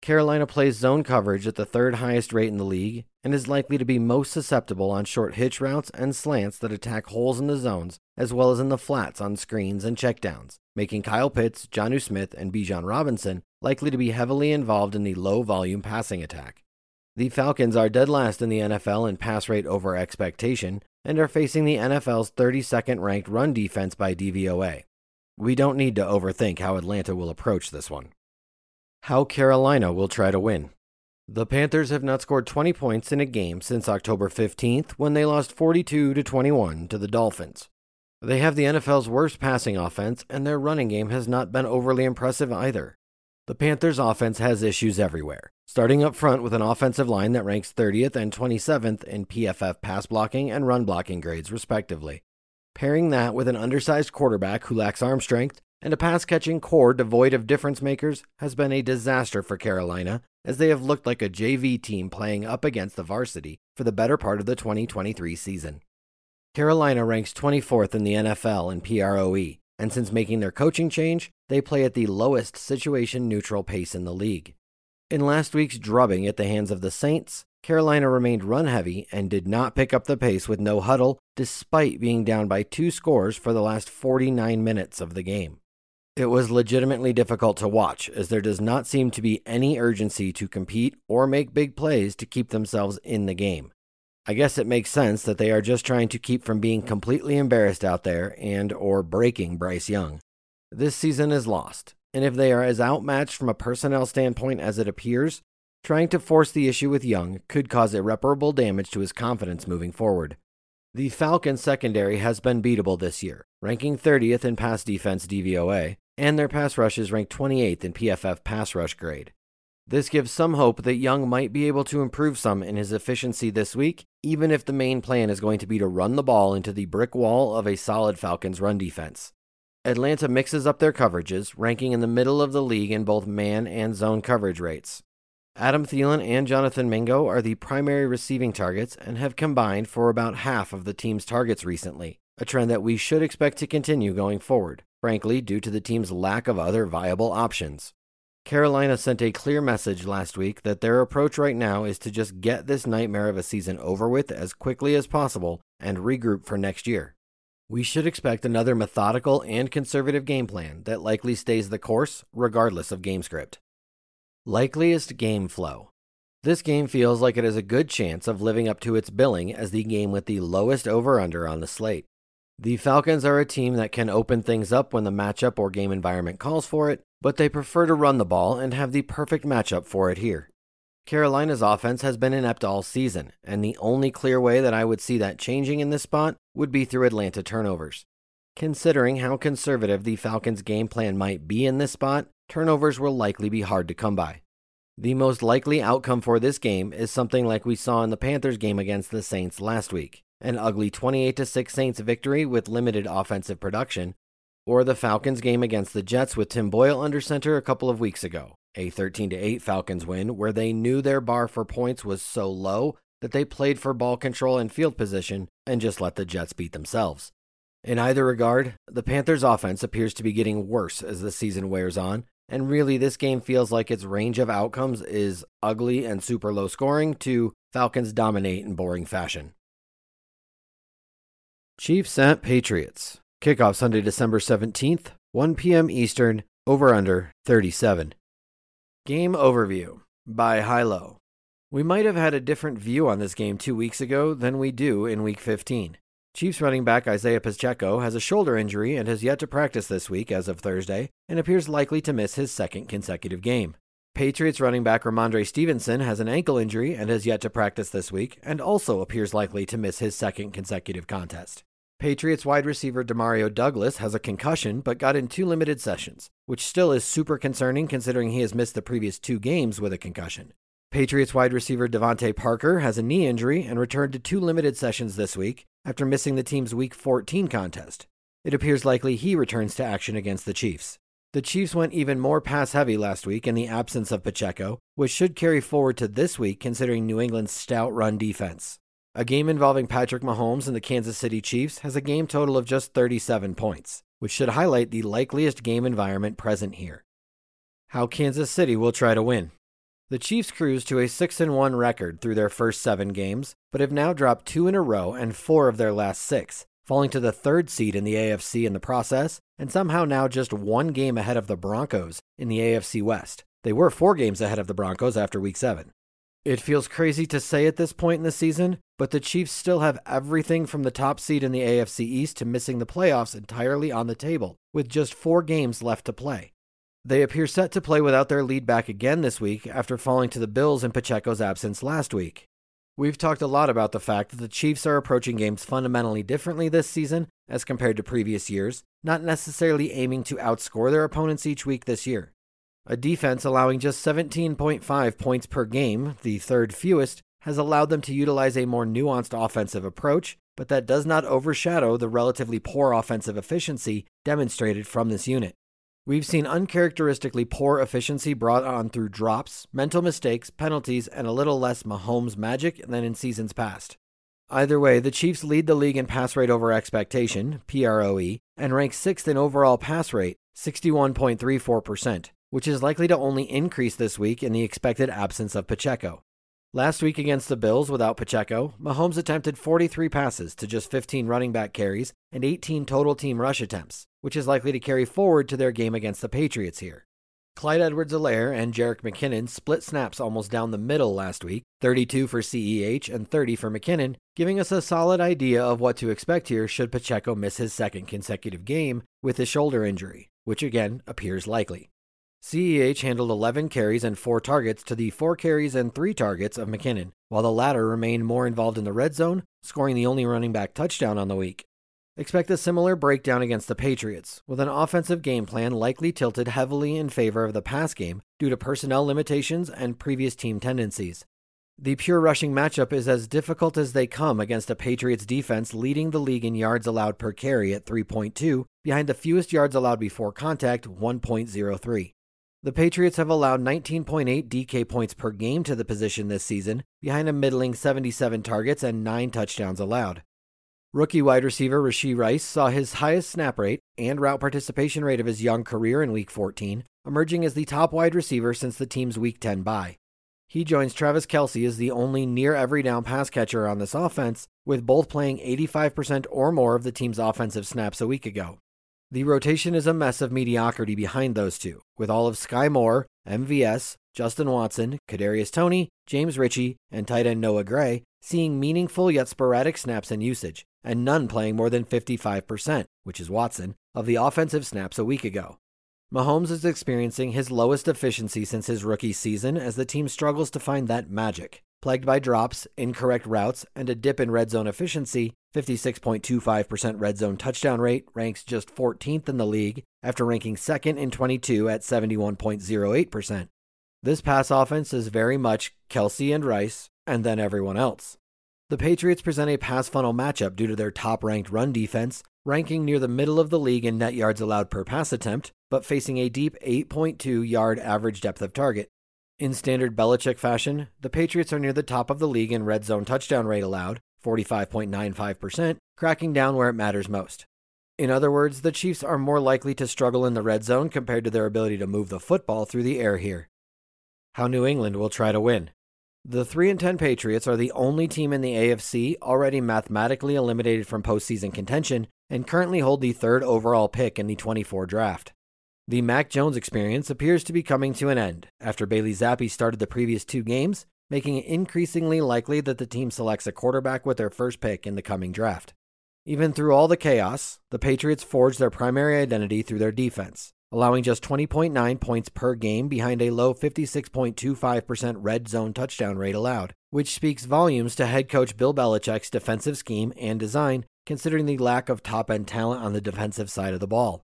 Carolina plays zone coverage at the third highest rate in the league and is likely to be most susceptible on short hitch routes and slants that attack holes in the zones as well as in the flats on screens and checkdowns, making Kyle Pitts, Jonnu Smith, and Bijan Robinson likely to be heavily involved in the low volume passing attack. The Falcons are dead last in the NFL in pass rate over expectation and are facing the NFL's 32nd ranked run defense by DVOA. We don't need to overthink how Atlanta will approach this one. How Carolina will try to win. The Panthers have not scored 20 points in a game since October 15th when they lost 42 to 21 to the Dolphins. They have the NFL's worst passing offense and their running game has not been overly impressive either. The Panthers offense has issues everywhere, starting up front with an offensive line that ranks 30th and 27th in PFF pass blocking and run blocking grades respectively. Pairing that with an undersized quarterback who lacks arm strength and a pass catching core devoid of difference makers has been a disaster for Carolina, as they have looked like a JV team playing up against the varsity for the better part of the 2023 season. Carolina ranks 24th in the NFL in PROE, and since making their coaching change, they play at the lowest situation neutral pace in the league. In last week's drubbing at the hands of the Saints, Carolina remained run heavy and did not pick up the pace with no huddle, despite being down by two scores for the last 49 minutes of the game. It was legitimately difficult to watch, as there does not seem to be any urgency to compete or make big plays to keep themselves in the game. I guess it makes sense that they are just trying to keep from being completely embarrassed out there and or breaking Bryce Young. This season is lost, and if they are as outmatched from a personnel standpoint as it appears, Trying to force the issue with Young could cause irreparable damage to his confidence moving forward. The Falcons secondary has been beatable this year, ranking 30th in pass defense DVOA, and their pass rush is ranked 28th in PFF pass rush grade. This gives some hope that Young might be able to improve some in his efficiency this week, even if the main plan is going to be to run the ball into the brick wall of a solid Falcons run defense. Atlanta mixes up their coverages, ranking in the middle of the league in both man and zone coverage rates. Adam Thielen and Jonathan Mingo are the primary receiving targets and have combined for about half of the team's targets recently, a trend that we should expect to continue going forward, frankly, due to the team's lack of other viable options. Carolina sent a clear message last week that their approach right now is to just get this nightmare of a season over with as quickly as possible and regroup for next year. We should expect another methodical and conservative game plan that likely stays the course regardless of game script. Likeliest game flow. This game feels like it has a good chance of living up to its billing as the game with the lowest over under on the slate. The Falcons are a team that can open things up when the matchup or game environment calls for it, but they prefer to run the ball and have the perfect matchup for it here. Carolina's offense has been inept all season, and the only clear way that I would see that changing in this spot would be through Atlanta turnovers. Considering how conservative the Falcons' game plan might be in this spot, turnovers will likely be hard to come by. The most likely outcome for this game is something like we saw in the Panthers game against the Saints last week an ugly 28 6 Saints victory with limited offensive production, or the Falcons game against the Jets with Tim Boyle under center a couple of weeks ago, a 13 8 Falcons win where they knew their bar for points was so low that they played for ball control and field position and just let the Jets beat themselves. In either regard, the Panthers' offense appears to be getting worse as the season wears on, and really this game feels like its range of outcomes is ugly and super low scoring to Falcons dominate in boring fashion. Chiefs at Patriots. Kickoff Sunday, December 17th, 1 p.m. Eastern, over under 37. Game overview by Hilow. We might have had a different view on this game two weeks ago than we do in week 15. Chiefs running back Isaiah Pacheco has a shoulder injury and has yet to practice this week as of Thursday and appears likely to miss his second consecutive game. Patriots running back Rhamondre Stevenson has an ankle injury and has yet to practice this week and also appears likely to miss his second consecutive contest. Patriots wide receiver Demario Douglas has a concussion but got in two limited sessions, which still is super concerning considering he has missed the previous two games with a concussion. Patriots wide receiver DeVante Parker has a knee injury and returned to two limited sessions this week after missing the team's Week 14 contest. It appears likely he returns to action against the Chiefs. The Chiefs went even more pass heavy last week in the absence of Pacheco, which should carry forward to this week considering New England's stout run defense. A game involving Patrick Mahomes and the Kansas City Chiefs has a game total of just 37 points, which should highlight the likeliest game environment present here. How Kansas City will try to win. The Chiefs cruised to a 6 1 record through their first seven games, but have now dropped two in a row and four of their last six, falling to the third seed in the AFC in the process, and somehow now just one game ahead of the Broncos in the AFC West. They were four games ahead of the Broncos after week seven. It feels crazy to say at this point in the season, but the Chiefs still have everything from the top seed in the AFC East to missing the playoffs entirely on the table, with just four games left to play. They appear set to play without their lead back again this week after falling to the Bills in Pacheco's absence last week. We've talked a lot about the fact that the Chiefs are approaching games fundamentally differently this season as compared to previous years, not necessarily aiming to outscore their opponents each week this year. A defense allowing just 17.5 points per game, the third fewest, has allowed them to utilize a more nuanced offensive approach, but that does not overshadow the relatively poor offensive efficiency demonstrated from this unit. We've seen uncharacteristically poor efficiency brought on through drops, mental mistakes, penalties, and a little less Mahomes magic than in seasons past. Either way, the Chiefs lead the league in pass rate over expectation, PROE, and rank sixth in overall pass rate, 61.34%, which is likely to only increase this week in the expected absence of Pacheco. Last week against the Bills without Pacheco, Mahomes attempted 43 passes to just 15 running back carries and 18 total team rush attempts, which is likely to carry forward to their game against the Patriots here. Clyde Edwards Helaire and Jerick McKinnon split snaps almost down the middle last week 32 for CEH and 30 for McKinnon, giving us a solid idea of what to expect here should Pacheco miss his second consecutive game with his shoulder injury, which again appears likely. CEH handled 11 carries and 4 targets to the 4 carries and 3 targets of McKinnon, while the latter remained more involved in the red zone, scoring the only running back touchdown on the week. Expect a similar breakdown against the Patriots, with an offensive game plan likely tilted heavily in favor of the pass game due to personnel limitations and previous team tendencies. The pure rushing matchup is as difficult as they come against a Patriots defense leading the league in yards allowed per carry at 3.2, behind the fewest yards allowed before contact, 1.03. The Patriots have allowed 19.8 DK points per game to the position this season, behind a middling 77 targets and 9 touchdowns allowed. Rookie wide receiver Rashee Rice saw his highest snap rate and route participation rate of his young career in Week 14, emerging as the top wide receiver since the team's Week 10 bye. He joins Travis Kelce as the only near every down pass catcher on this offense, with both playing 85% or more of the team's offensive snaps a week ago. The rotation is a mess of mediocrity behind those two, with all of Skyy Moore, MVS, Justin Watson, Kadarius Toney, James Ritchie, and tight end Noah Gray seeing meaningful yet sporadic snaps and usage, and none playing more than 55%, which is Watson, of the offensive snaps a week ago. Mahomes is experiencing his lowest efficiency since his rookie season as the team struggles to find that magic. Plagued by drops, incorrect routes, and a dip in red zone efficiency, 56.25% red zone touchdown rate ranks just 14th in the league after ranking second in 22 at 71.08%. This pass offense is very much Kelce and Rice, and then everyone else. The Patriots present a pass funnel matchup due to their top ranked run defense, ranking near the middle of the league in net yards allowed per pass attempt, but facing a deep 8.2 yard average depth of target. In standard Belichick fashion, the Patriots are near the top of the league in red zone touchdown rate allowed, 45.95%, cracking down where it matters most. In other words, the Chiefs are more likely to struggle in the red zone compared to their ability to move the football through the air here. How New England will try to win. The 3 and 10 Patriots are the only team in the AFC already mathematically eliminated from postseason contention and currently hold the third overall pick in the 24 draft. The Mac Jones experience appears to be coming to an end after Bailey Zappe started the previous two games, making it increasingly likely that the team selects a quarterback with their first pick in the coming draft. Even through all the chaos, the Patriots forged their primary identity through their defense, allowing just 20.9 points per game behind a low 56.25% red zone touchdown rate allowed, which speaks volumes to head coach Bill Belichick's defensive scheme and design, considering the lack of top end talent on the defensive side of the ball.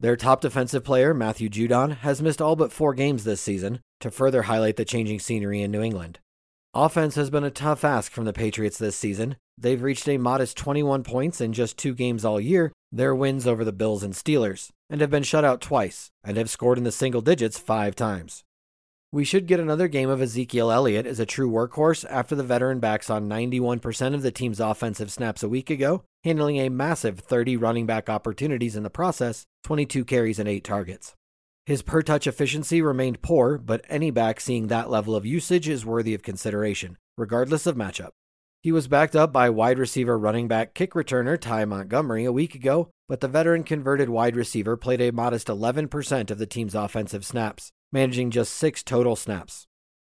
Their top defensive player, Matthew Judon, has missed all but four games this season to further highlight the changing scenery in New England. Offense has been a tough ask from the Patriots this season. They've reached a modest 21 points in just two games all year, their wins over the Bills and Steelers, and have been shut out twice, and have scored in the single digits five times. We should get another game of Ezekiel Elliott as a true workhorse after the veteran backs on 91% of the team's offensive snaps a week ago, handling a massive 30 running back opportunities in the process, 22 carries and 8 targets. His per touch efficiency remained poor, but any back seeing that level of usage is worthy of consideration, regardless of matchup. He was backed up by wide receiver running back kick returner Ty Montgomery a week ago, but the veteran converted wide receiver played a modest 11% of the team's offensive snaps, managing just six total snaps.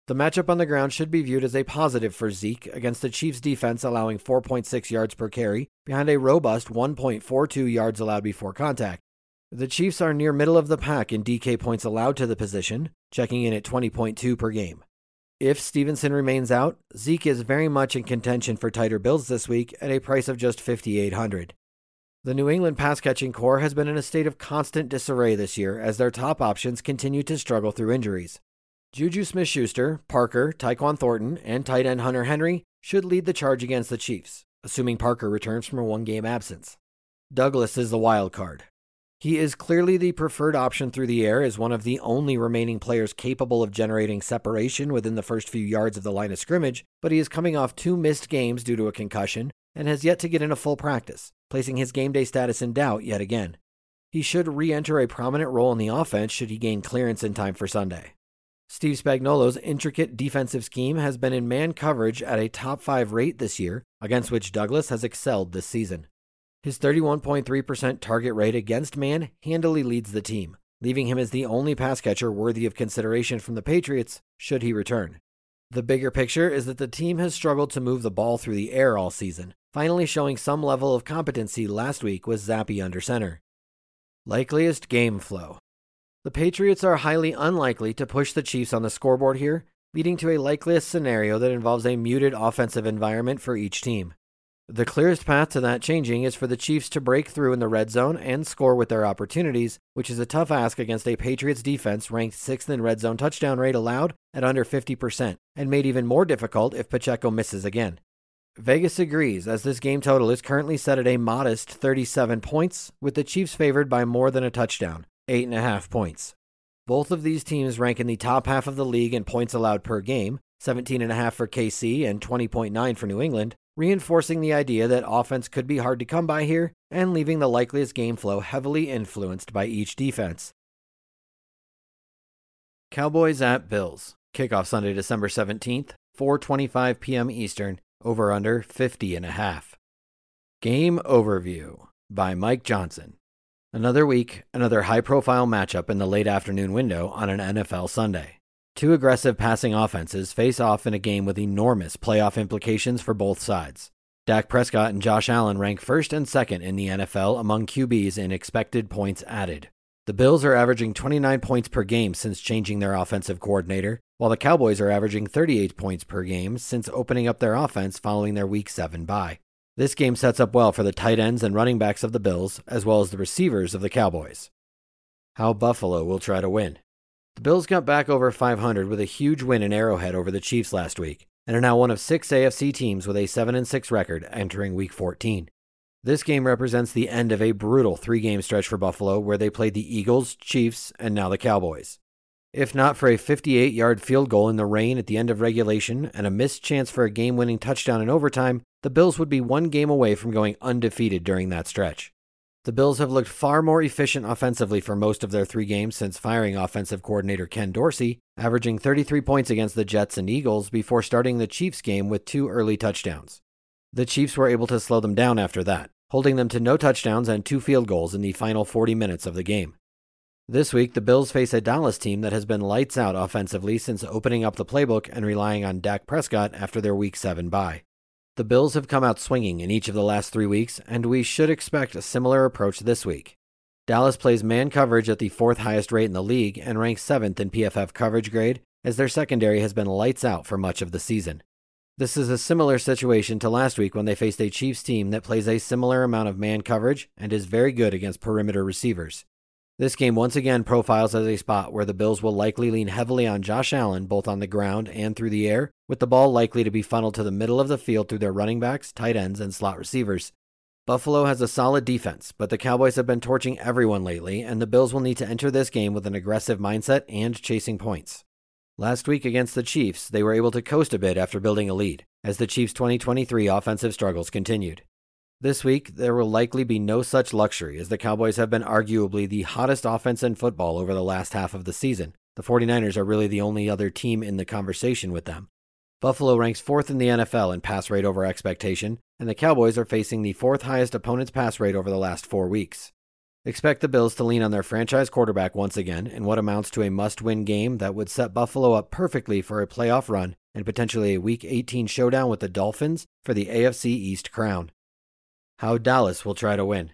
The matchup on the ground should be viewed as a positive for Zeke against the Chiefs' defense, allowing 4.6 yards per carry behind a robust 1.42 yards allowed before contact. The Chiefs are near middle of the pack in DK points allowed to the position, checking in at 20.2 per game. If Stevenson remains out, Zeke is very much in contention for tighter bills this week at a price of just 5800. The New England pass catching core has been in a state of constant disarray this year as their top options continue to struggle through injuries. Juju Smith Schuster, Parker, Tyquan Thornton, and tight end Hunter Henry should lead the charge against the Chiefs, assuming Parker returns from a one game absence. Douglas is the wild card. He is clearly the preferred option through the air as one of the only remaining players capable of generating separation within the first few yards of the line of scrimmage, but he is coming off two missed games due to a concussion and has yet to get into full practice, placing his game day status in doubt yet again. He should re enter a prominent role in the offense should he gain clearance in time for Sunday. Steve Spagnuolo's intricate defensive scheme has been in man coverage at a top five rate this year, against which Douglas has excelled this season. His 31.3% target rate against man handily leads the team, leaving him as the only pass catcher worthy of consideration from the Patriots should he return. The bigger picture is that the team has struggled to move the ball through the air all season, finally showing some level of competency last week with Zappe under center. Likeliest game flow. The Patriots are highly unlikely to push the Chiefs on the scoreboard here, leading to a likeliest scenario that involves a muted offensive environment for each team. The clearest path to that changing is for the Chiefs to break through in the red zone and score with their opportunities, which is a tough ask against a Patriots defense ranked sixth in red zone touchdown rate allowed at under 50%, and made even more difficult if Pacheco misses again. Vegas agrees, as this game total is currently set at a modest 37 points, with the Chiefs favored by more than a touchdown, 8.5 points. Both of these teams rank in the top half of the league in points allowed per game, 17.5 for KC and 20.9 for New England, reinforcing the idea that offense could be hard to come by here and leaving the likeliest game flow heavily influenced by each defense. Cowboys at Bills. Kickoff Sunday, December 17th, 4:25 p.m. Eastern over under 50 and a half. Game overview by Mike Johnson. Another week, another high profile matchup in the late afternoon window on an NFL Sunday. Two aggressive passing offenses face off in a game with enormous playoff implications for both sides. Dak Prescott and Josh Allen rank first and second in the NFL among QBs in expected points added. The Bills are averaging 29 points per game since changing their offensive coordinator, while the Cowboys are averaging 38 points per game since opening up their offense following their Week 7 bye. This game sets up well for the tight ends and running backs of the Bills, as well as the receivers of the Cowboys. How Buffalo will try to win. The Bills got back over 500 with a huge win in Arrowhead over the Chiefs last week, and are now one of six AFC teams with a 7 6 record entering Week 14. This game represents the end of a brutal three game stretch for Buffalo where they played the Eagles, Chiefs, and now the Cowboys. If not for a 58 yard field goal in the rain at the end of regulation and a missed chance for a game winning touchdown in overtime, the Bills would be one game away from going undefeated during that stretch. The Bills have looked far more efficient offensively for most of their three games since firing offensive coordinator Ken Dorsey, averaging 33 points against the Jets and Eagles before starting the Chiefs game with two early touchdowns. The Chiefs were able to slow them down after that, holding them to no touchdowns and two field goals in the final 40 minutes of the game. This week, the Bills face a Dallas team that has been lights out offensively since opening up the playbook and relying on Dak Prescott after their Week 7 bye. The Bills have come out swinging in each of the last three weeks, and we should expect a similar approach this week. Dallas plays man coverage at the fourth highest rate in the league and ranks seventh in PFF coverage grade, as their secondary has been lights out for much of the season. This is a similar situation to last week when they faced a Chiefs team that plays a similar amount of man coverage and is very good against perimeter receivers. This game once again profiles as a spot where the Bills will likely lean heavily on Josh Allen both on the ground and through the air, with the ball likely to be funneled to the middle of the field through their running backs, tight ends, and slot receivers. Buffalo has a solid defense, but the Cowboys have been torching everyone lately, and the Bills will need to enter this game with an aggressive mindset and chasing points. Last week against the Chiefs, they were able to coast a bit after building a lead, as the Chiefs' 2023 offensive struggles continued. This week, there will likely be no such luxury, as the Cowboys have been arguably the hottest offense in football over the last half of the season. The 49ers are really the only other team in the conversation with them. Buffalo ranks fourth in the NFL in pass rate over expectation, and the Cowboys are facing the fourth highest opponent's pass rate over the last four weeks. Expect the Bills to lean on their franchise quarterback once again in what amounts to a must win game that would set Buffalo up perfectly for a playoff run and potentially a Week 18 showdown with the Dolphins for the AFC East crown. How Dallas will try to win.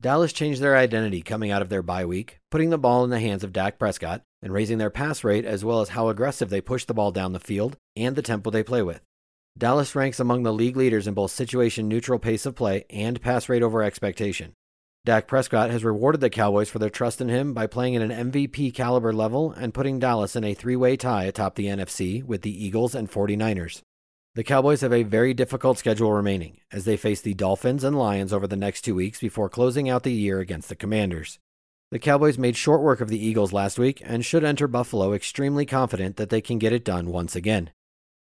Dallas changed their identity coming out of their bye week, putting the ball in the hands of Dak Prescott and raising their pass rate as well as how aggressive they push the ball down the field and the tempo they play with. Dallas ranks among the league leaders in both situation neutral pace of play and pass rate over expectation. Dak Prescott has rewarded the Cowboys for their trust in him by playing at an MVP caliber level and putting Dallas in a three way tie atop the NFC with the Eagles and 49ers. The Cowboys have a very difficult schedule remaining as they face the Dolphins and Lions over the next two weeks before closing out the year against the Commanders. The Cowboys made short work of the Eagles last week and should enter Buffalo extremely confident that they can get it done once again.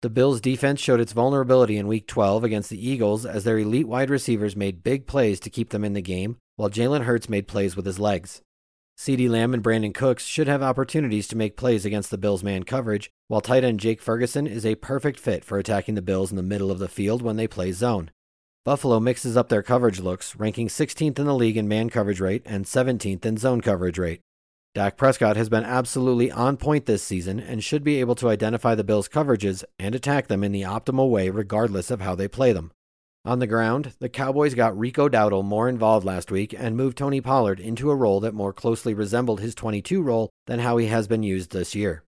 The Bills' defense showed its vulnerability in Week 12 against the Eagles as their elite wide receivers made big plays to keep them in the game, while Jalen Hurts made plays with his legs. CeeDee Lamb and Brandin Cooks should have opportunities to make plays against the Bills' man coverage, while tight end Jake Ferguson is a perfect fit for attacking the Bills in the middle of the field when they play zone. Buffalo mixes up their coverage looks, ranking 16th in the league in man coverage rate and 17th in zone coverage rate. Dak Prescott has been absolutely on point this season and should be able to identify the Bills' coverages and attack them in the optimal way regardless of how they play them. On the ground, the Cowboys got Rico Dowdle more involved last week and moved Tony Pollard into a role that more closely resembled his 22 role than how he has been used this year.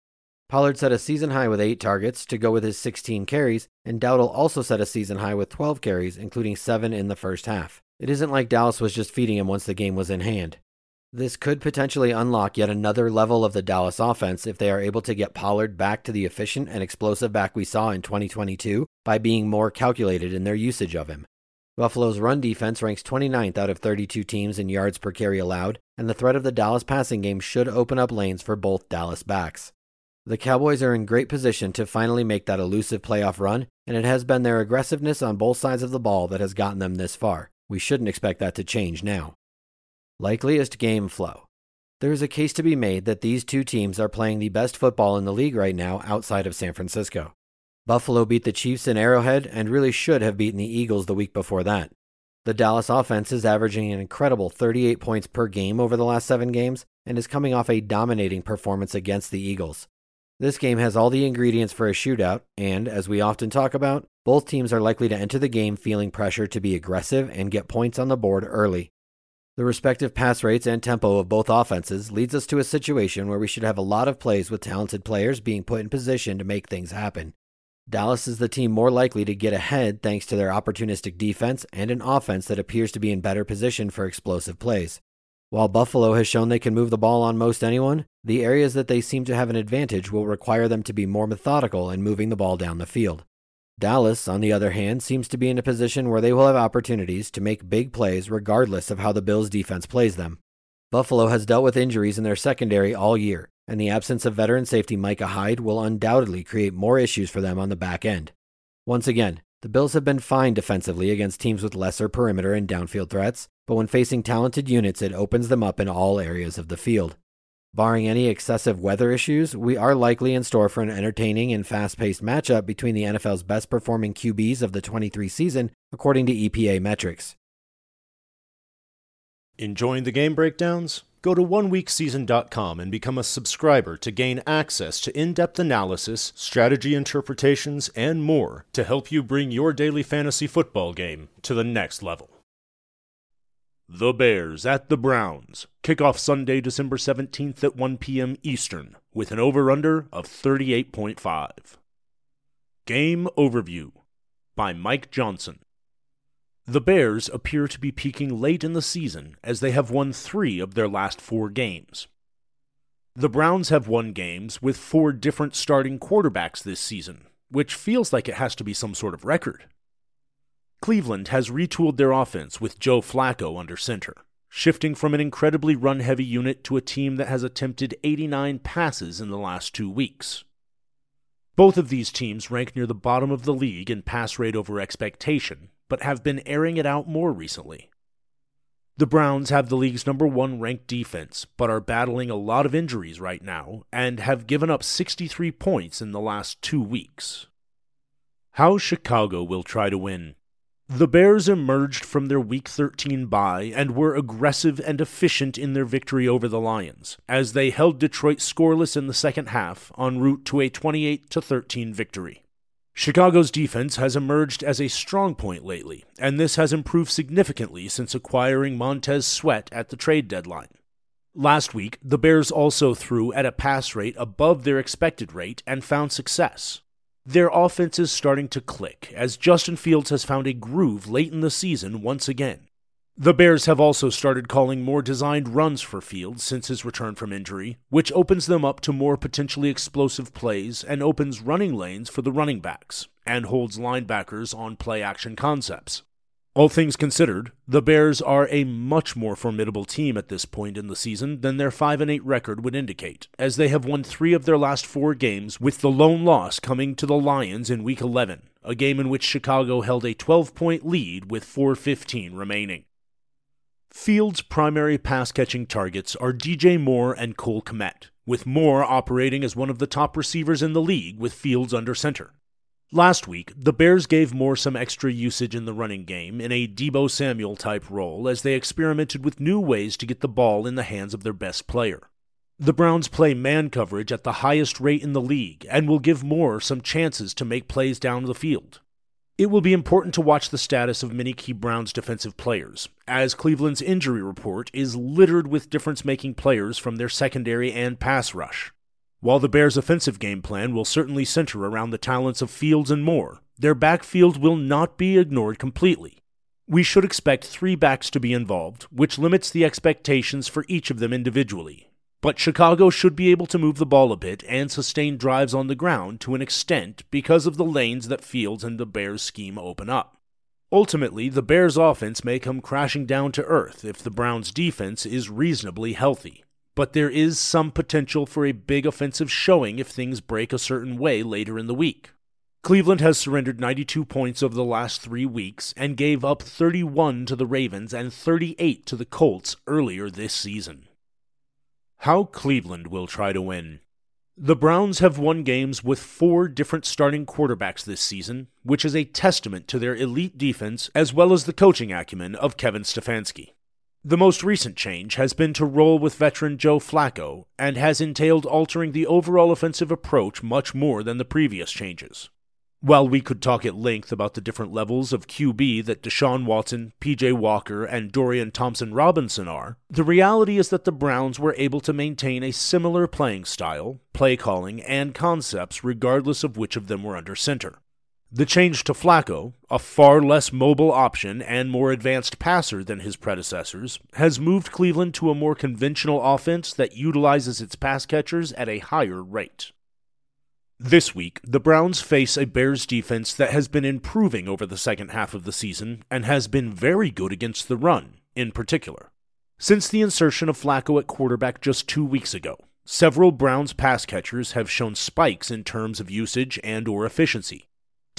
Pollard set a season high with 8 targets to go with his 16 carries, and Dowdle also set a season high with 12 carries, including 7 in the first half. It isn't like Dallas was just feeding him once the game was in hand. This could potentially unlock yet another level of the Dallas offense if they are able to get Pollard back to the efficient and explosive back we saw in 2022 by being more calculated in their usage of him. Buffalo's run defense ranks 29th out of 32 teams in yards per carry allowed, and the threat of the Dallas passing game should open up lanes for both Dallas backs. The Cowboys are in great position to finally make that elusive playoff run, and it has been their aggressiveness on both sides of the ball that has gotten them this far. We shouldn't expect that to change now. Likeliest game flow. There is a case to be made that these two teams are playing the best football in the league right now outside of San Francisco. Buffalo beat the Chiefs in Arrowhead and really should have beaten the Eagles the week before that. The Dallas offense is averaging an incredible 38 points per game over the last seven games and is coming off a dominating performance against the Eagles. This game has all the ingredients for a shootout, and as we often talk about, both teams are likely to enter the game feeling pressure to be aggressive and get points on the board early. The respective pass rates and tempo of both offenses leads us to a situation where we should have a lot of plays with talented players being put in position to make things happen. Dallas is the team more likely to get ahead thanks to their opportunistic defense and an offense that appears to be in better position for explosive plays. While Buffalo has shown they can move the ball on most anyone, the areas that they seem to have an advantage will require them to be more methodical in moving the ball down the field. Dallas, on the other hand, seems to be in a position where they will have opportunities to make big plays regardless of how the Bills' defense plays them. Buffalo has dealt with injuries in their secondary all year, and the absence of veteran safety Micah Hyde will undoubtedly create more issues for them on the back end. Once again, the Bills have been fine defensively against teams with lesser perimeter and downfield threats, but when facing talented units, it opens them up in all areas of the field. Barring any excessive weather issues, we are likely in store for an entertaining and fast paced matchup between the NFL's best performing QBs of the 23 season, according to EPA metrics. Enjoying the game breakdowns? Go to oneweekseason.com and become a subscriber to gain access to in depth analysis, strategy interpretations, and more to help you bring your daily fantasy football game to the next level. The Bears at the Browns. Kickoff Sunday, December 17th at 1 p.m. Eastern, with an over under of 38.5. Game Overview by Mike Johnson. The Bears appear to be peaking late in the season as they have won three of their last four games. The Browns have won games with four different starting quarterbacks this season, which feels like it has to be some sort of record. Cleveland has retooled their offense with Joe Flacco under center, shifting from an incredibly run heavy unit to a team that has attempted 89 passes in the last two weeks. Both of these teams rank near the bottom of the league in pass rate over expectation, but have been airing it out more recently. The Browns have the league's number one ranked defense, but are battling a lot of injuries right now and have given up 63 points in the last two weeks. How Chicago will try to win. The Bears emerged from their Week 13 bye and were aggressive and efficient in their victory over the Lions, as they held Detroit scoreless in the second half en route to a 28 13 victory. Chicago's defense has emerged as a strong point lately, and this has improved significantly since acquiring Montez Sweat at the trade deadline. Last week, the Bears also threw at a pass rate above their expected rate and found success. Their offense is starting to click as Justin Fields has found a groove late in the season once again. The Bears have also started calling more designed runs for Fields since his return from injury, which opens them up to more potentially explosive plays and opens running lanes for the running backs and holds linebackers on play action concepts. All things considered, the Bears are a much more formidable team at this point in the season than their 5 and 8 record would indicate, as they have won 3 of their last 4 games with the lone loss coming to the Lions in week 11, a game in which Chicago held a 12-point lead with 4:15 remaining. Fields' primary pass catching targets are DJ Moore and Cole Kmet, with Moore operating as one of the top receivers in the league with Fields under center. Last week, the Bears gave Moore some extra usage in the running game in a Deebo Samuel type role as they experimented with new ways to get the ball in the hands of their best player. The Browns play man coverage at the highest rate in the league and will give Moore some chances to make plays down the field. It will be important to watch the status of many key Browns defensive players, as Cleveland's injury report is littered with difference making players from their secondary and pass rush. While the Bears' offensive game plan will certainly center around the talents of Fields and Moore, their backfield will not be ignored completely. We should expect three backs to be involved, which limits the expectations for each of them individually. But Chicago should be able to move the ball a bit and sustain drives on the ground to an extent because of the lanes that Fields and the Bears' scheme open up. Ultimately, the Bears' offense may come crashing down to earth if the Browns' defense is reasonably healthy but there is some potential for a big offensive showing if things break a certain way later in the week. Cleveland has surrendered 92 points over the last three weeks and gave up 31 to the Ravens and 38 to the Colts earlier this season. How Cleveland will try to win. The Browns have won games with four different starting quarterbacks this season, which is a testament to their elite defense as well as the coaching acumen of Kevin Stefanski. The most recent change has been to roll with veteran Joe Flacco and has entailed altering the overall offensive approach much more than the previous changes. While we could talk at length about the different levels of QB that Deshaun Watson, PJ Walker, and Dorian Thompson Robinson are, the reality is that the Browns were able to maintain a similar playing style, play calling, and concepts regardless of which of them were under center. The change to Flacco, a far less mobile option and more advanced passer than his predecessors, has moved Cleveland to a more conventional offense that utilizes its pass catchers at a higher rate. This week, the Browns face a Bears defense that has been improving over the second half of the season and has been very good against the run, in particular. Since the insertion of Flacco at quarterback just two weeks ago, several Browns pass catchers have shown spikes in terms of usage and or efficiency.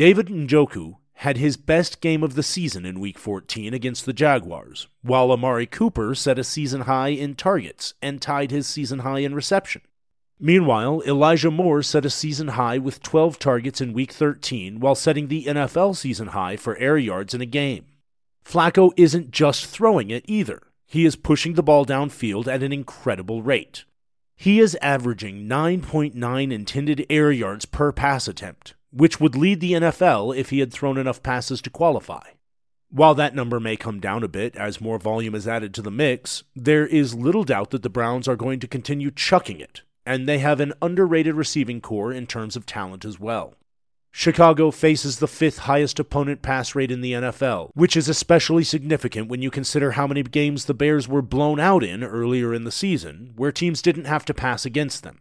David Njoku had his best game of the season in Week 14 against the Jaguars, while Amari Cooper set a season high in targets and tied his season high in reception. Meanwhile, Elijah Moore set a season high with 12 targets in Week 13 while setting the NFL season high for air yards in a game. Flacco isn't just throwing it either, he is pushing the ball downfield at an incredible rate. He is averaging 9.9 intended air yards per pass attempt, which would lead the NFL if he had thrown enough passes to qualify. While that number may come down a bit as more volume is added to the mix, there is little doubt that the Browns are going to continue chucking it and they have an underrated receiving core in terms of talent as well. Chicago faces the fifth highest opponent pass rate in the NFL, which is especially significant when you consider how many games the Bears were blown out in earlier in the season, where teams didn't have to pass against them.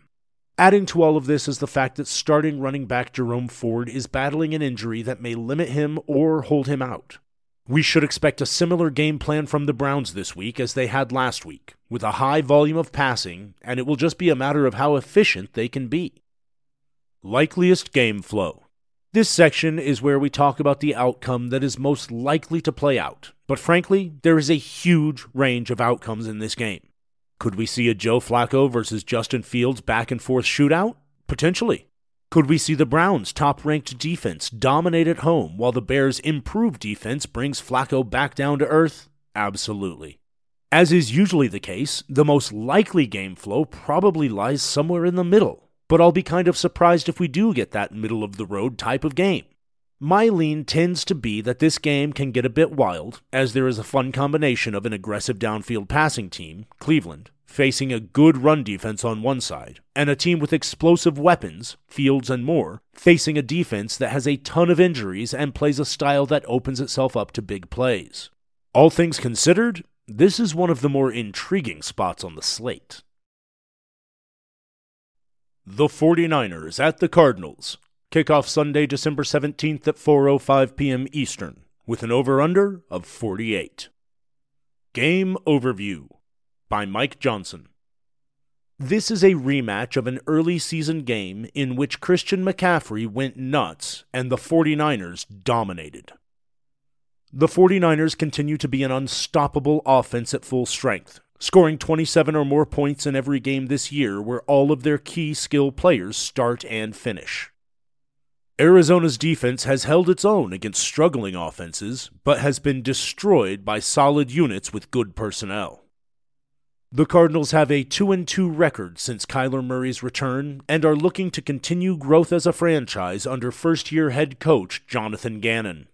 Adding to all of this is the fact that starting running back Jerome Ford is battling an injury that may limit him or hold him out. We should expect a similar game plan from the Browns this week as they had last week, with a high volume of passing, and it will just be a matter of how efficient they can be. Likeliest game flow. This section is where we talk about the outcome that is most likely to play out, but frankly, there is a huge range of outcomes in this game. Could we see a Joe Flacco versus Justin Fields back and forth shootout? Potentially. Could we see the Browns' top ranked defense dominate at home while the Bears' improved defense brings Flacco back down to earth? Absolutely. As is usually the case, the most likely game flow probably lies somewhere in the middle, but I'll be kind of surprised if we do get that middle of the road type of game. My lean tends to be that this game can get a bit wild, as there is a fun combination of an aggressive downfield passing team, Cleveland, facing a good run defense on one side, and a team with explosive weapons, Fields and Moore, facing a defense that has a ton of injuries and plays a style that opens itself up to big plays. All things considered, this is one of the more intriguing spots on the slate. The 49ers at the Cardinals. Kickoff Sunday, December 17th at 4:05 p.m. Eastern, with an over/under of 48. Game overview by Mike Johnson. This is a rematch of an early season game in which Christian McCaffrey went nuts and the 49ers dominated. The 49ers continue to be an unstoppable offense at full strength, scoring 27 or more points in every game this year where all of their key skill players start and finish. Arizona's defense has held its own against struggling offenses, but has been destroyed by solid units with good personnel. The Cardinals have a 2 and 2 record since Kyler Murray's return and are looking to continue growth as a franchise under first year head coach Jonathan Gannon.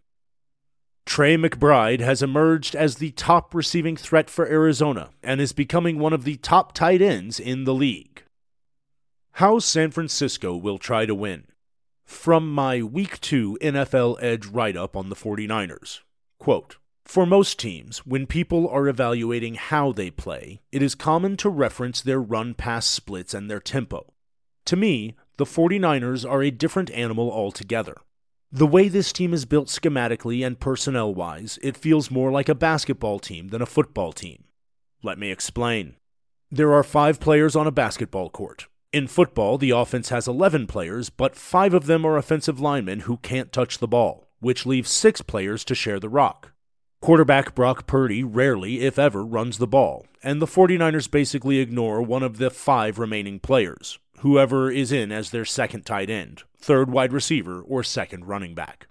Trey McBride has emerged as the top receiving threat for Arizona and is becoming one of the top tight ends in the league. How San Francisco will try to win. From my Week 2 NFL Edge write up on the 49ers. Quote, for most teams, when people are evaluating how they play, it is common to reference their run pass splits and their tempo. To me, the 49ers are a different animal altogether. The way this team is built schematically and personnel wise, it feels more like a basketball team than a football team. Let me explain. There are five players on a basketball court. In football, the offense has 11 players, but five of them are offensive linemen who can't touch the ball, which leaves six players to share the rock. Quarterback Brock Purdy rarely, if ever, runs the ball, and the 49ers basically ignore one of the five remaining players, whoever is in as their second tight end, third wide receiver, or second running back.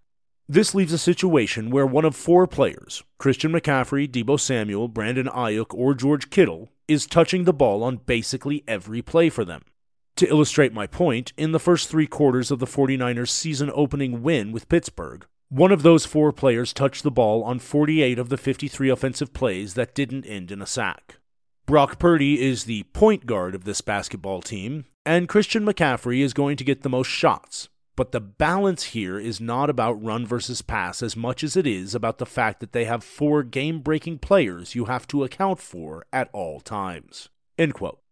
This leaves a situation where one of four players, Christian McCaffrey, Deebo Samuel, Brandon Aiyuk, or George Kittle, is touching the ball on basically every play for them. To illustrate my point, in the first three quarters of the 49ers' season opening win with Pittsburgh, one of those four players touched the ball on 48 of the 53 offensive plays that didn't end in a sack. Brock Purdy is the point guard of this basketball team, and Christian McCaffrey is going to get the most shots. But the balance here is not about run versus pass as much as it is about the fact that they have four game breaking players you have to account for at all times. End quote.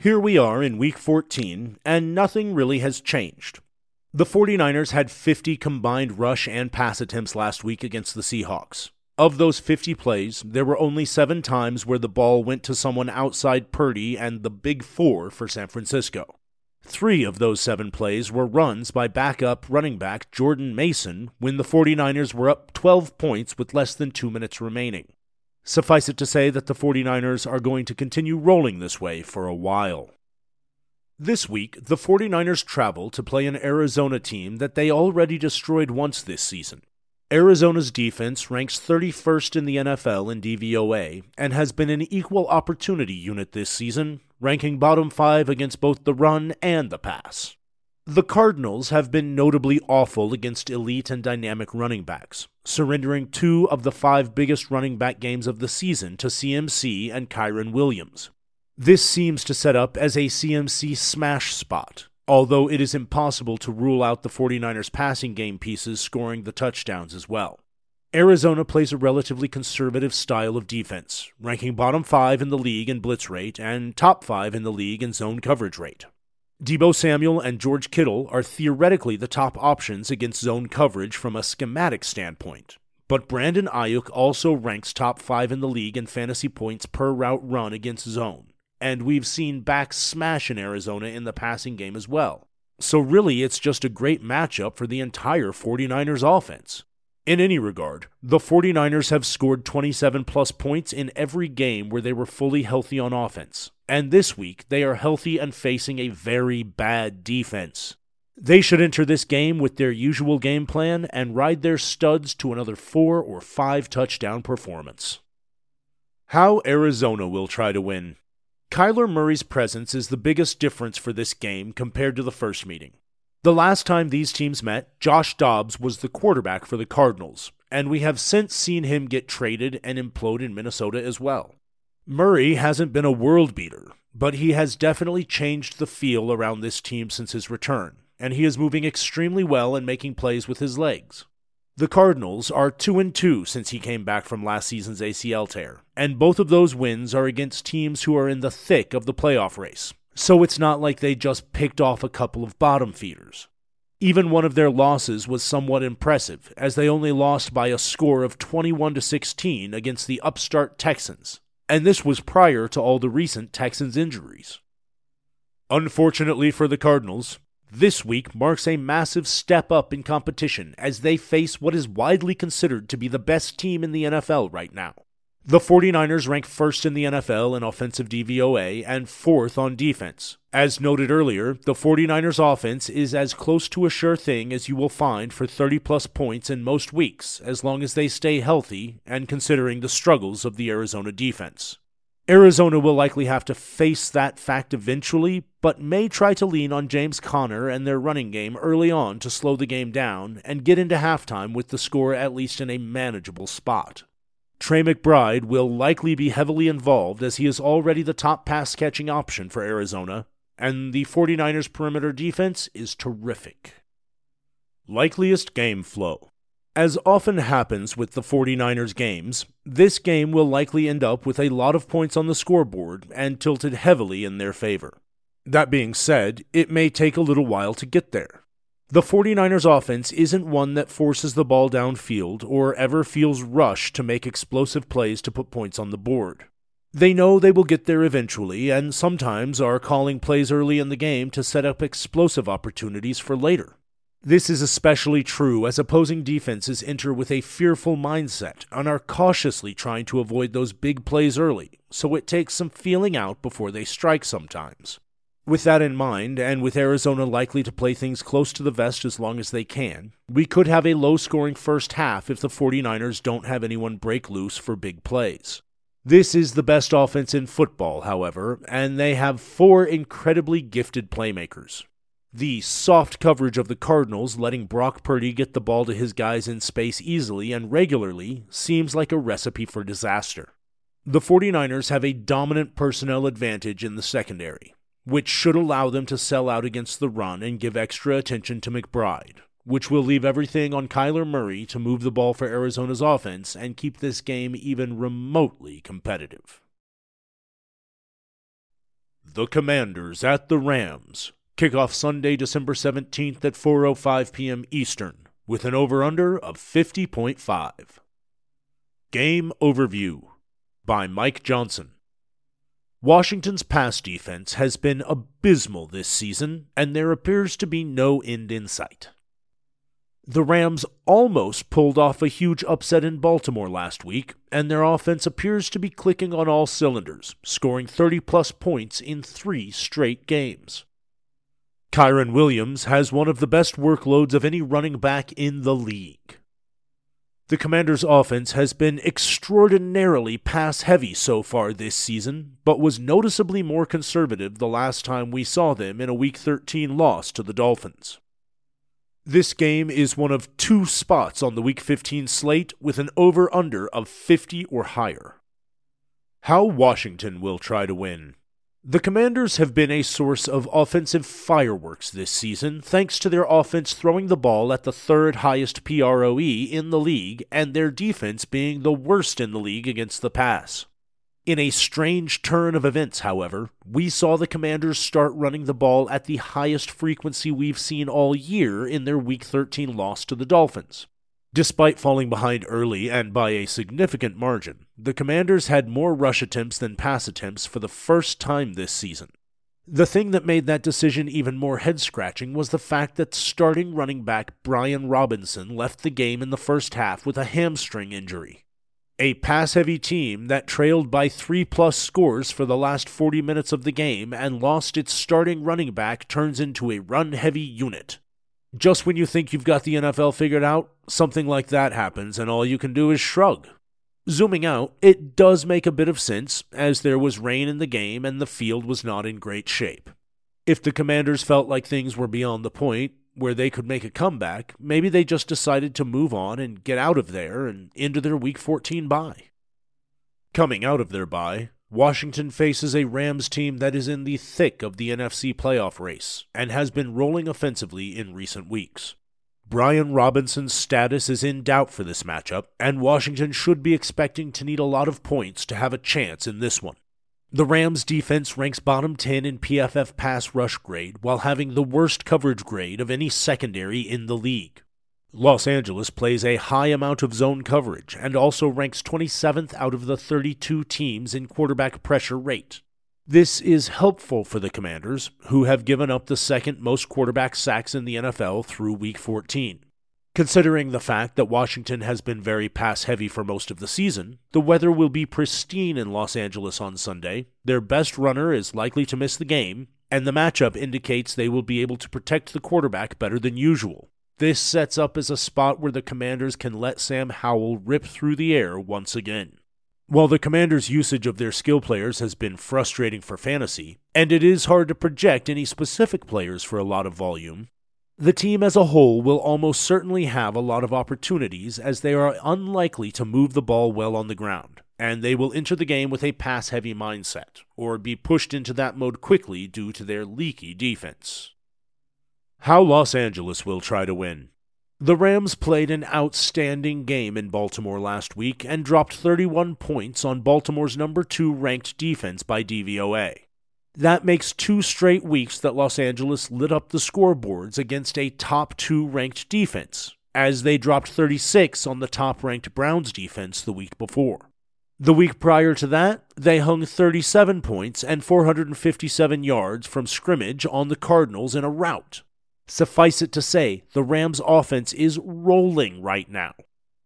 Here we are in week 14, and nothing really has changed. The 49ers had 50 combined rush and pass attempts last week against the Seahawks. Of those 50 plays, there were only seven times where the ball went to someone outside Purdy and the Big Four for San Francisco. Three of those seven plays were runs by backup running back Jordan Mason when the 49ers were up 12 points with less than two minutes remaining. Suffice it to say that the 49ers are going to continue rolling this way for a while. This week, the 49ers travel to play an Arizona team that they already destroyed once this season. Arizona's defense ranks 31st in the NFL in DVOA and has been an equal opportunity unit this season, ranking bottom five against both the run and the pass. The Cardinals have been notably awful against elite and dynamic running backs, surrendering two of the five biggest running back games of the season to CMC and Kyren Williams. This seems to set up as a CMC smash spot, although it is impossible to rule out the 49ers passing game pieces scoring the touchdowns as well. Arizona plays a relatively conservative style of defense, ranking bottom five in the league in blitz rate and top five in the league in zone coverage rate. Deebo Samuel and George Kittle are theoretically the top options against zone coverage from a schematic standpoint, but Brandon Aiyuk also ranks top five in the league in fantasy points per route run against zone and we've seen backs smash in Arizona in the passing game as well. So, really, it's just a great matchup for the entire 49ers offense. In any regard, the 49ers have scored 27 plus points in every game where they were fully healthy on offense, and this week they are healthy and facing a very bad defense. They should enter this game with their usual game plan and ride their studs to another four or five touchdown performance. How Arizona will try to win. Kyler Murray's presence is the biggest difference for this game compared to the first meeting. The last time these teams met, Josh Dobbs was the quarterback for the Cardinals, and we have since seen him get traded and implode in Minnesota as well. Murray hasn't been a world beater, but he has definitely changed the feel around this team since his return, and he is moving extremely well and making plays with his legs. The Cardinals are 2 and 2 since he came back from last season's ACL tear, and both of those wins are against teams who are in the thick of the playoff race. So it's not like they just picked off a couple of bottom feeders. Even one of their losses was somewhat impressive, as they only lost by a score of 21 to 16 against the upstart Texans, and this was prior to all the recent Texans injuries. Unfortunately for the Cardinals, this week marks a massive step up in competition as they face what is widely considered to be the best team in the NFL right now. The 49ers rank first in the NFL in offensive DVOA and fourth on defense. As noted earlier, the 49ers offense is as close to a sure thing as you will find for 30 plus points in most weeks, as long as they stay healthy and considering the struggles of the Arizona defense. Arizona will likely have to face that fact eventually, but may try to lean on James Conner and their running game early on to slow the game down and get into halftime with the score at least in a manageable spot. Trey McBride will likely be heavily involved as he is already the top pass catching option for Arizona, and the 49ers perimeter defense is terrific. Likeliest game flow. As often happens with the 49ers games, this game will likely end up with a lot of points on the scoreboard and tilted heavily in their favor. That being said, it may take a little while to get there. The 49ers offense isn't one that forces the ball downfield or ever feels rushed to make explosive plays to put points on the board. They know they will get there eventually and sometimes are calling plays early in the game to set up explosive opportunities for later. This is especially true as opposing defenses enter with a fearful mindset and are cautiously trying to avoid those big plays early, so it takes some feeling out before they strike sometimes. With that in mind, and with Arizona likely to play things close to the vest as long as they can, we could have a low scoring first half if the 49ers don't have anyone break loose for big plays. This is the best offense in football, however, and they have four incredibly gifted playmakers. The soft coverage of the Cardinals, letting Brock Purdy get the ball to his guys in space easily and regularly, seems like a recipe for disaster. The 49ers have a dominant personnel advantage in the secondary, which should allow them to sell out against the run and give extra attention to McBride, which will leave everything on Kyler Murray to move the ball for Arizona's offense and keep this game even remotely competitive. The Commanders at the Rams. Kickoff Sunday, December 17th at 4:05 p.m. Eastern with an over/under of 50.5. Game overview by Mike Johnson. Washington's pass defense has been abysmal this season, and there appears to be no end in sight. The Rams almost pulled off a huge upset in Baltimore last week, and their offense appears to be clicking on all cylinders, scoring 30 plus points in three straight games. Kyren Williams has one of the best workloads of any running back in the league. The Commanders' offense has been extraordinarily pass heavy so far this season, but was noticeably more conservative the last time we saw them in a Week 13 loss to the Dolphins. This game is one of two spots on the Week 15 slate with an over under of 50 or higher. How Washington will try to win. The Commanders have been a source of offensive fireworks this season, thanks to their offense throwing the ball at the third highest PROE in the league and their defense being the worst in the league against the pass. In a strange turn of events, however, we saw the Commanders start running the ball at the highest frequency we've seen all year in their Week 13 loss to the Dolphins. Despite falling behind early and by a significant margin, the Commanders had more rush attempts than pass attempts for the first time this season. The thing that made that decision even more head scratching was the fact that starting running back Brian Robinson left the game in the first half with a hamstring injury. A pass heavy team that trailed by three plus scores for the last 40 minutes of the game and lost its starting running back turns into a run heavy unit. Just when you think you've got the NFL figured out, something like that happens and all you can do is shrug. Zooming out, it does make a bit of sense, as there was rain in the game and the field was not in great shape. If the commanders felt like things were beyond the point, where they could make a comeback, maybe they just decided to move on and get out of there and into their Week 14 bye. Coming out of their bye, Washington faces a Rams team that is in the thick of the NFC playoff race and has been rolling offensively in recent weeks. Brian Robinson's status is in doubt for this matchup, and Washington should be expecting to need a lot of points to have a chance in this one. The Rams defense ranks bottom 10 in PFF pass rush grade while having the worst coverage grade of any secondary in the league. Los Angeles plays a high amount of zone coverage and also ranks 27th out of the 32 teams in quarterback pressure rate. This is helpful for the Commanders, who have given up the second most quarterback sacks in the NFL through Week 14. Considering the fact that Washington has been very pass heavy for most of the season, the weather will be pristine in Los Angeles on Sunday, their best runner is likely to miss the game, and the matchup indicates they will be able to protect the quarterback better than usual. This sets up as a spot where the Commanders can let Sam Howell rip through the air once again. While the Commanders' usage of their skill players has been frustrating for fantasy, and it is hard to project any specific players for a lot of volume, the team as a whole will almost certainly have a lot of opportunities as they are unlikely to move the ball well on the ground, and they will enter the game with a pass heavy mindset, or be pushed into that mode quickly due to their leaky defense. How Los Angeles will try to win. The Rams played an outstanding game in Baltimore last week and dropped 31 points on Baltimore's number 2 ranked defense by DVOA. That makes two straight weeks that Los Angeles lit up the scoreboards against a top two ranked defense, as they dropped 36 on the top ranked Browns defense the week before. The week prior to that, they hung 37 points and 457 yards from scrimmage on the Cardinals in a rout. Suffice it to say, the Rams' offense is rolling right now.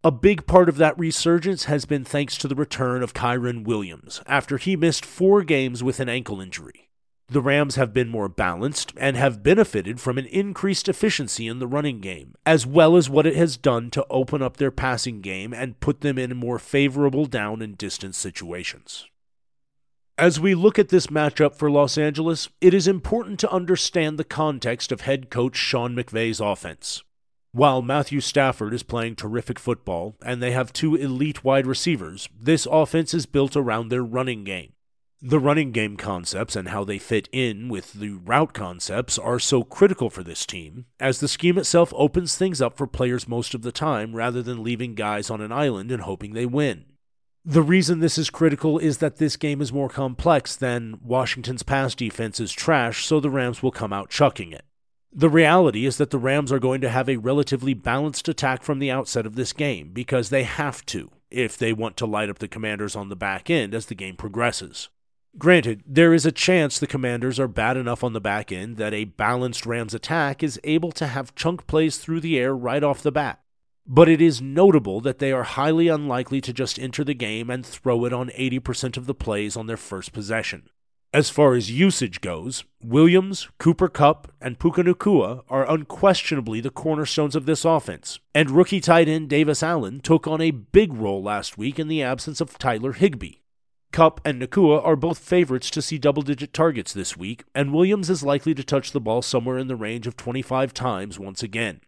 A big part of that resurgence has been thanks to the return of Kyren Williams after he missed four games with an ankle injury. The Rams have been more balanced and have benefited from an increased efficiency in the running game, as well as what it has done to open up their passing game and put them in more favorable down and distance situations. As we look at this matchup for Los Angeles, it is important to understand the context of head coach Sean McVay's offense. While Matthew Stafford is playing terrific football and they have two elite wide receivers, this offense is built around their running game. The running game concepts and how they fit in with the route concepts are so critical for this team, as the scheme itself opens things up for players most of the time rather than leaving guys on an island and hoping they win. The reason this is critical is that this game is more complex than Washington's pass defense is trash, so the Rams will come out chucking it. The reality is that the Rams are going to have a relatively balanced attack from the outset of this game because they have to if they want to light up the commanders on the back end as the game progresses. Granted, there is a chance the commanders are bad enough on the back end that a balanced Rams attack is able to have chunk plays through the air right off the bat. But it is notable that they are highly unlikely to just enter the game and throw it on 80% of the plays on their first possession. As far as usage goes, Williams, Cooper Kupp, and Puka Nacua are unquestionably the cornerstones of this offense, and rookie tight end Davis Allen took on a big role last week in the absence of Tyler Higbee. Kupp and Nacua are both favorites to see double digit targets this week, and Williams is likely to touch the ball somewhere in the range of 25 times once again.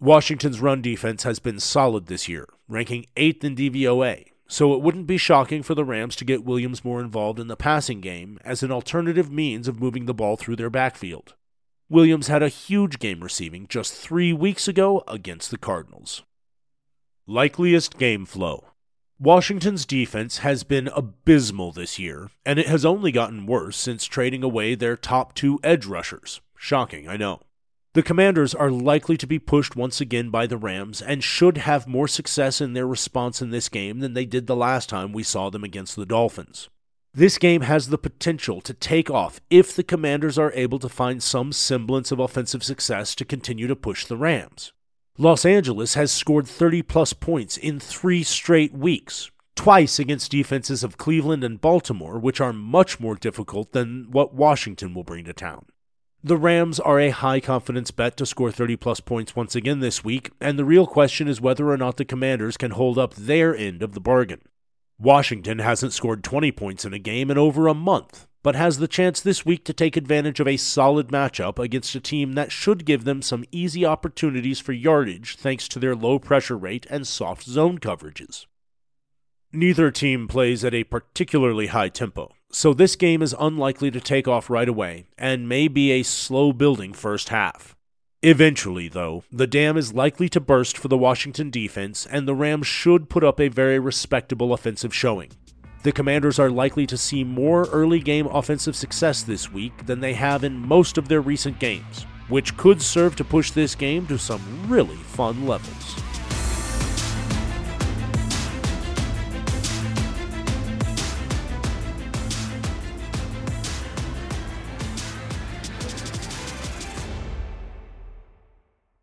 Washington's run defense has been solid this year, ranking 8th in DVOA, so it wouldn't be shocking for the Rams to get Williams more involved in the passing game as an alternative means of moving the ball through their backfield. Williams had a huge game receiving just three weeks ago against the Cardinals. Likeliest game flow. Washington's defense has been abysmal this year, and it has only gotten worse since trading away their top two edge rushers. Shocking, I know. The Commanders are likely to be pushed once again by the Rams and should have more success in their response in this game than they did the last time we saw them against the Dolphins. This game has the potential to take off if the Commanders are able to find some semblance of offensive success to continue to push the Rams. Los Angeles has scored 30 plus points in three straight weeks, twice against defenses of Cleveland and Baltimore, which are much more difficult than what Washington will bring to town. The Rams are a high confidence bet to score 30 plus points once again this week, and the real question is whether or not the Commanders can hold up their end of the bargain. Washington hasn't scored 20 points in a game in over a month, but has the chance this week to take advantage of a solid matchup against a team that should give them some easy opportunities for yardage thanks to their low pressure rate and soft zone coverages. Neither team plays at a particularly high tempo, so this game is unlikely to take off right away and may be a slow building first half. Eventually, though, the dam is likely to burst for the Washington defense, and the Rams should put up a very respectable offensive showing. The Commanders are likely to see more early game offensive success this week than they have in most of their recent games, which could serve to push this game to some really fun levels.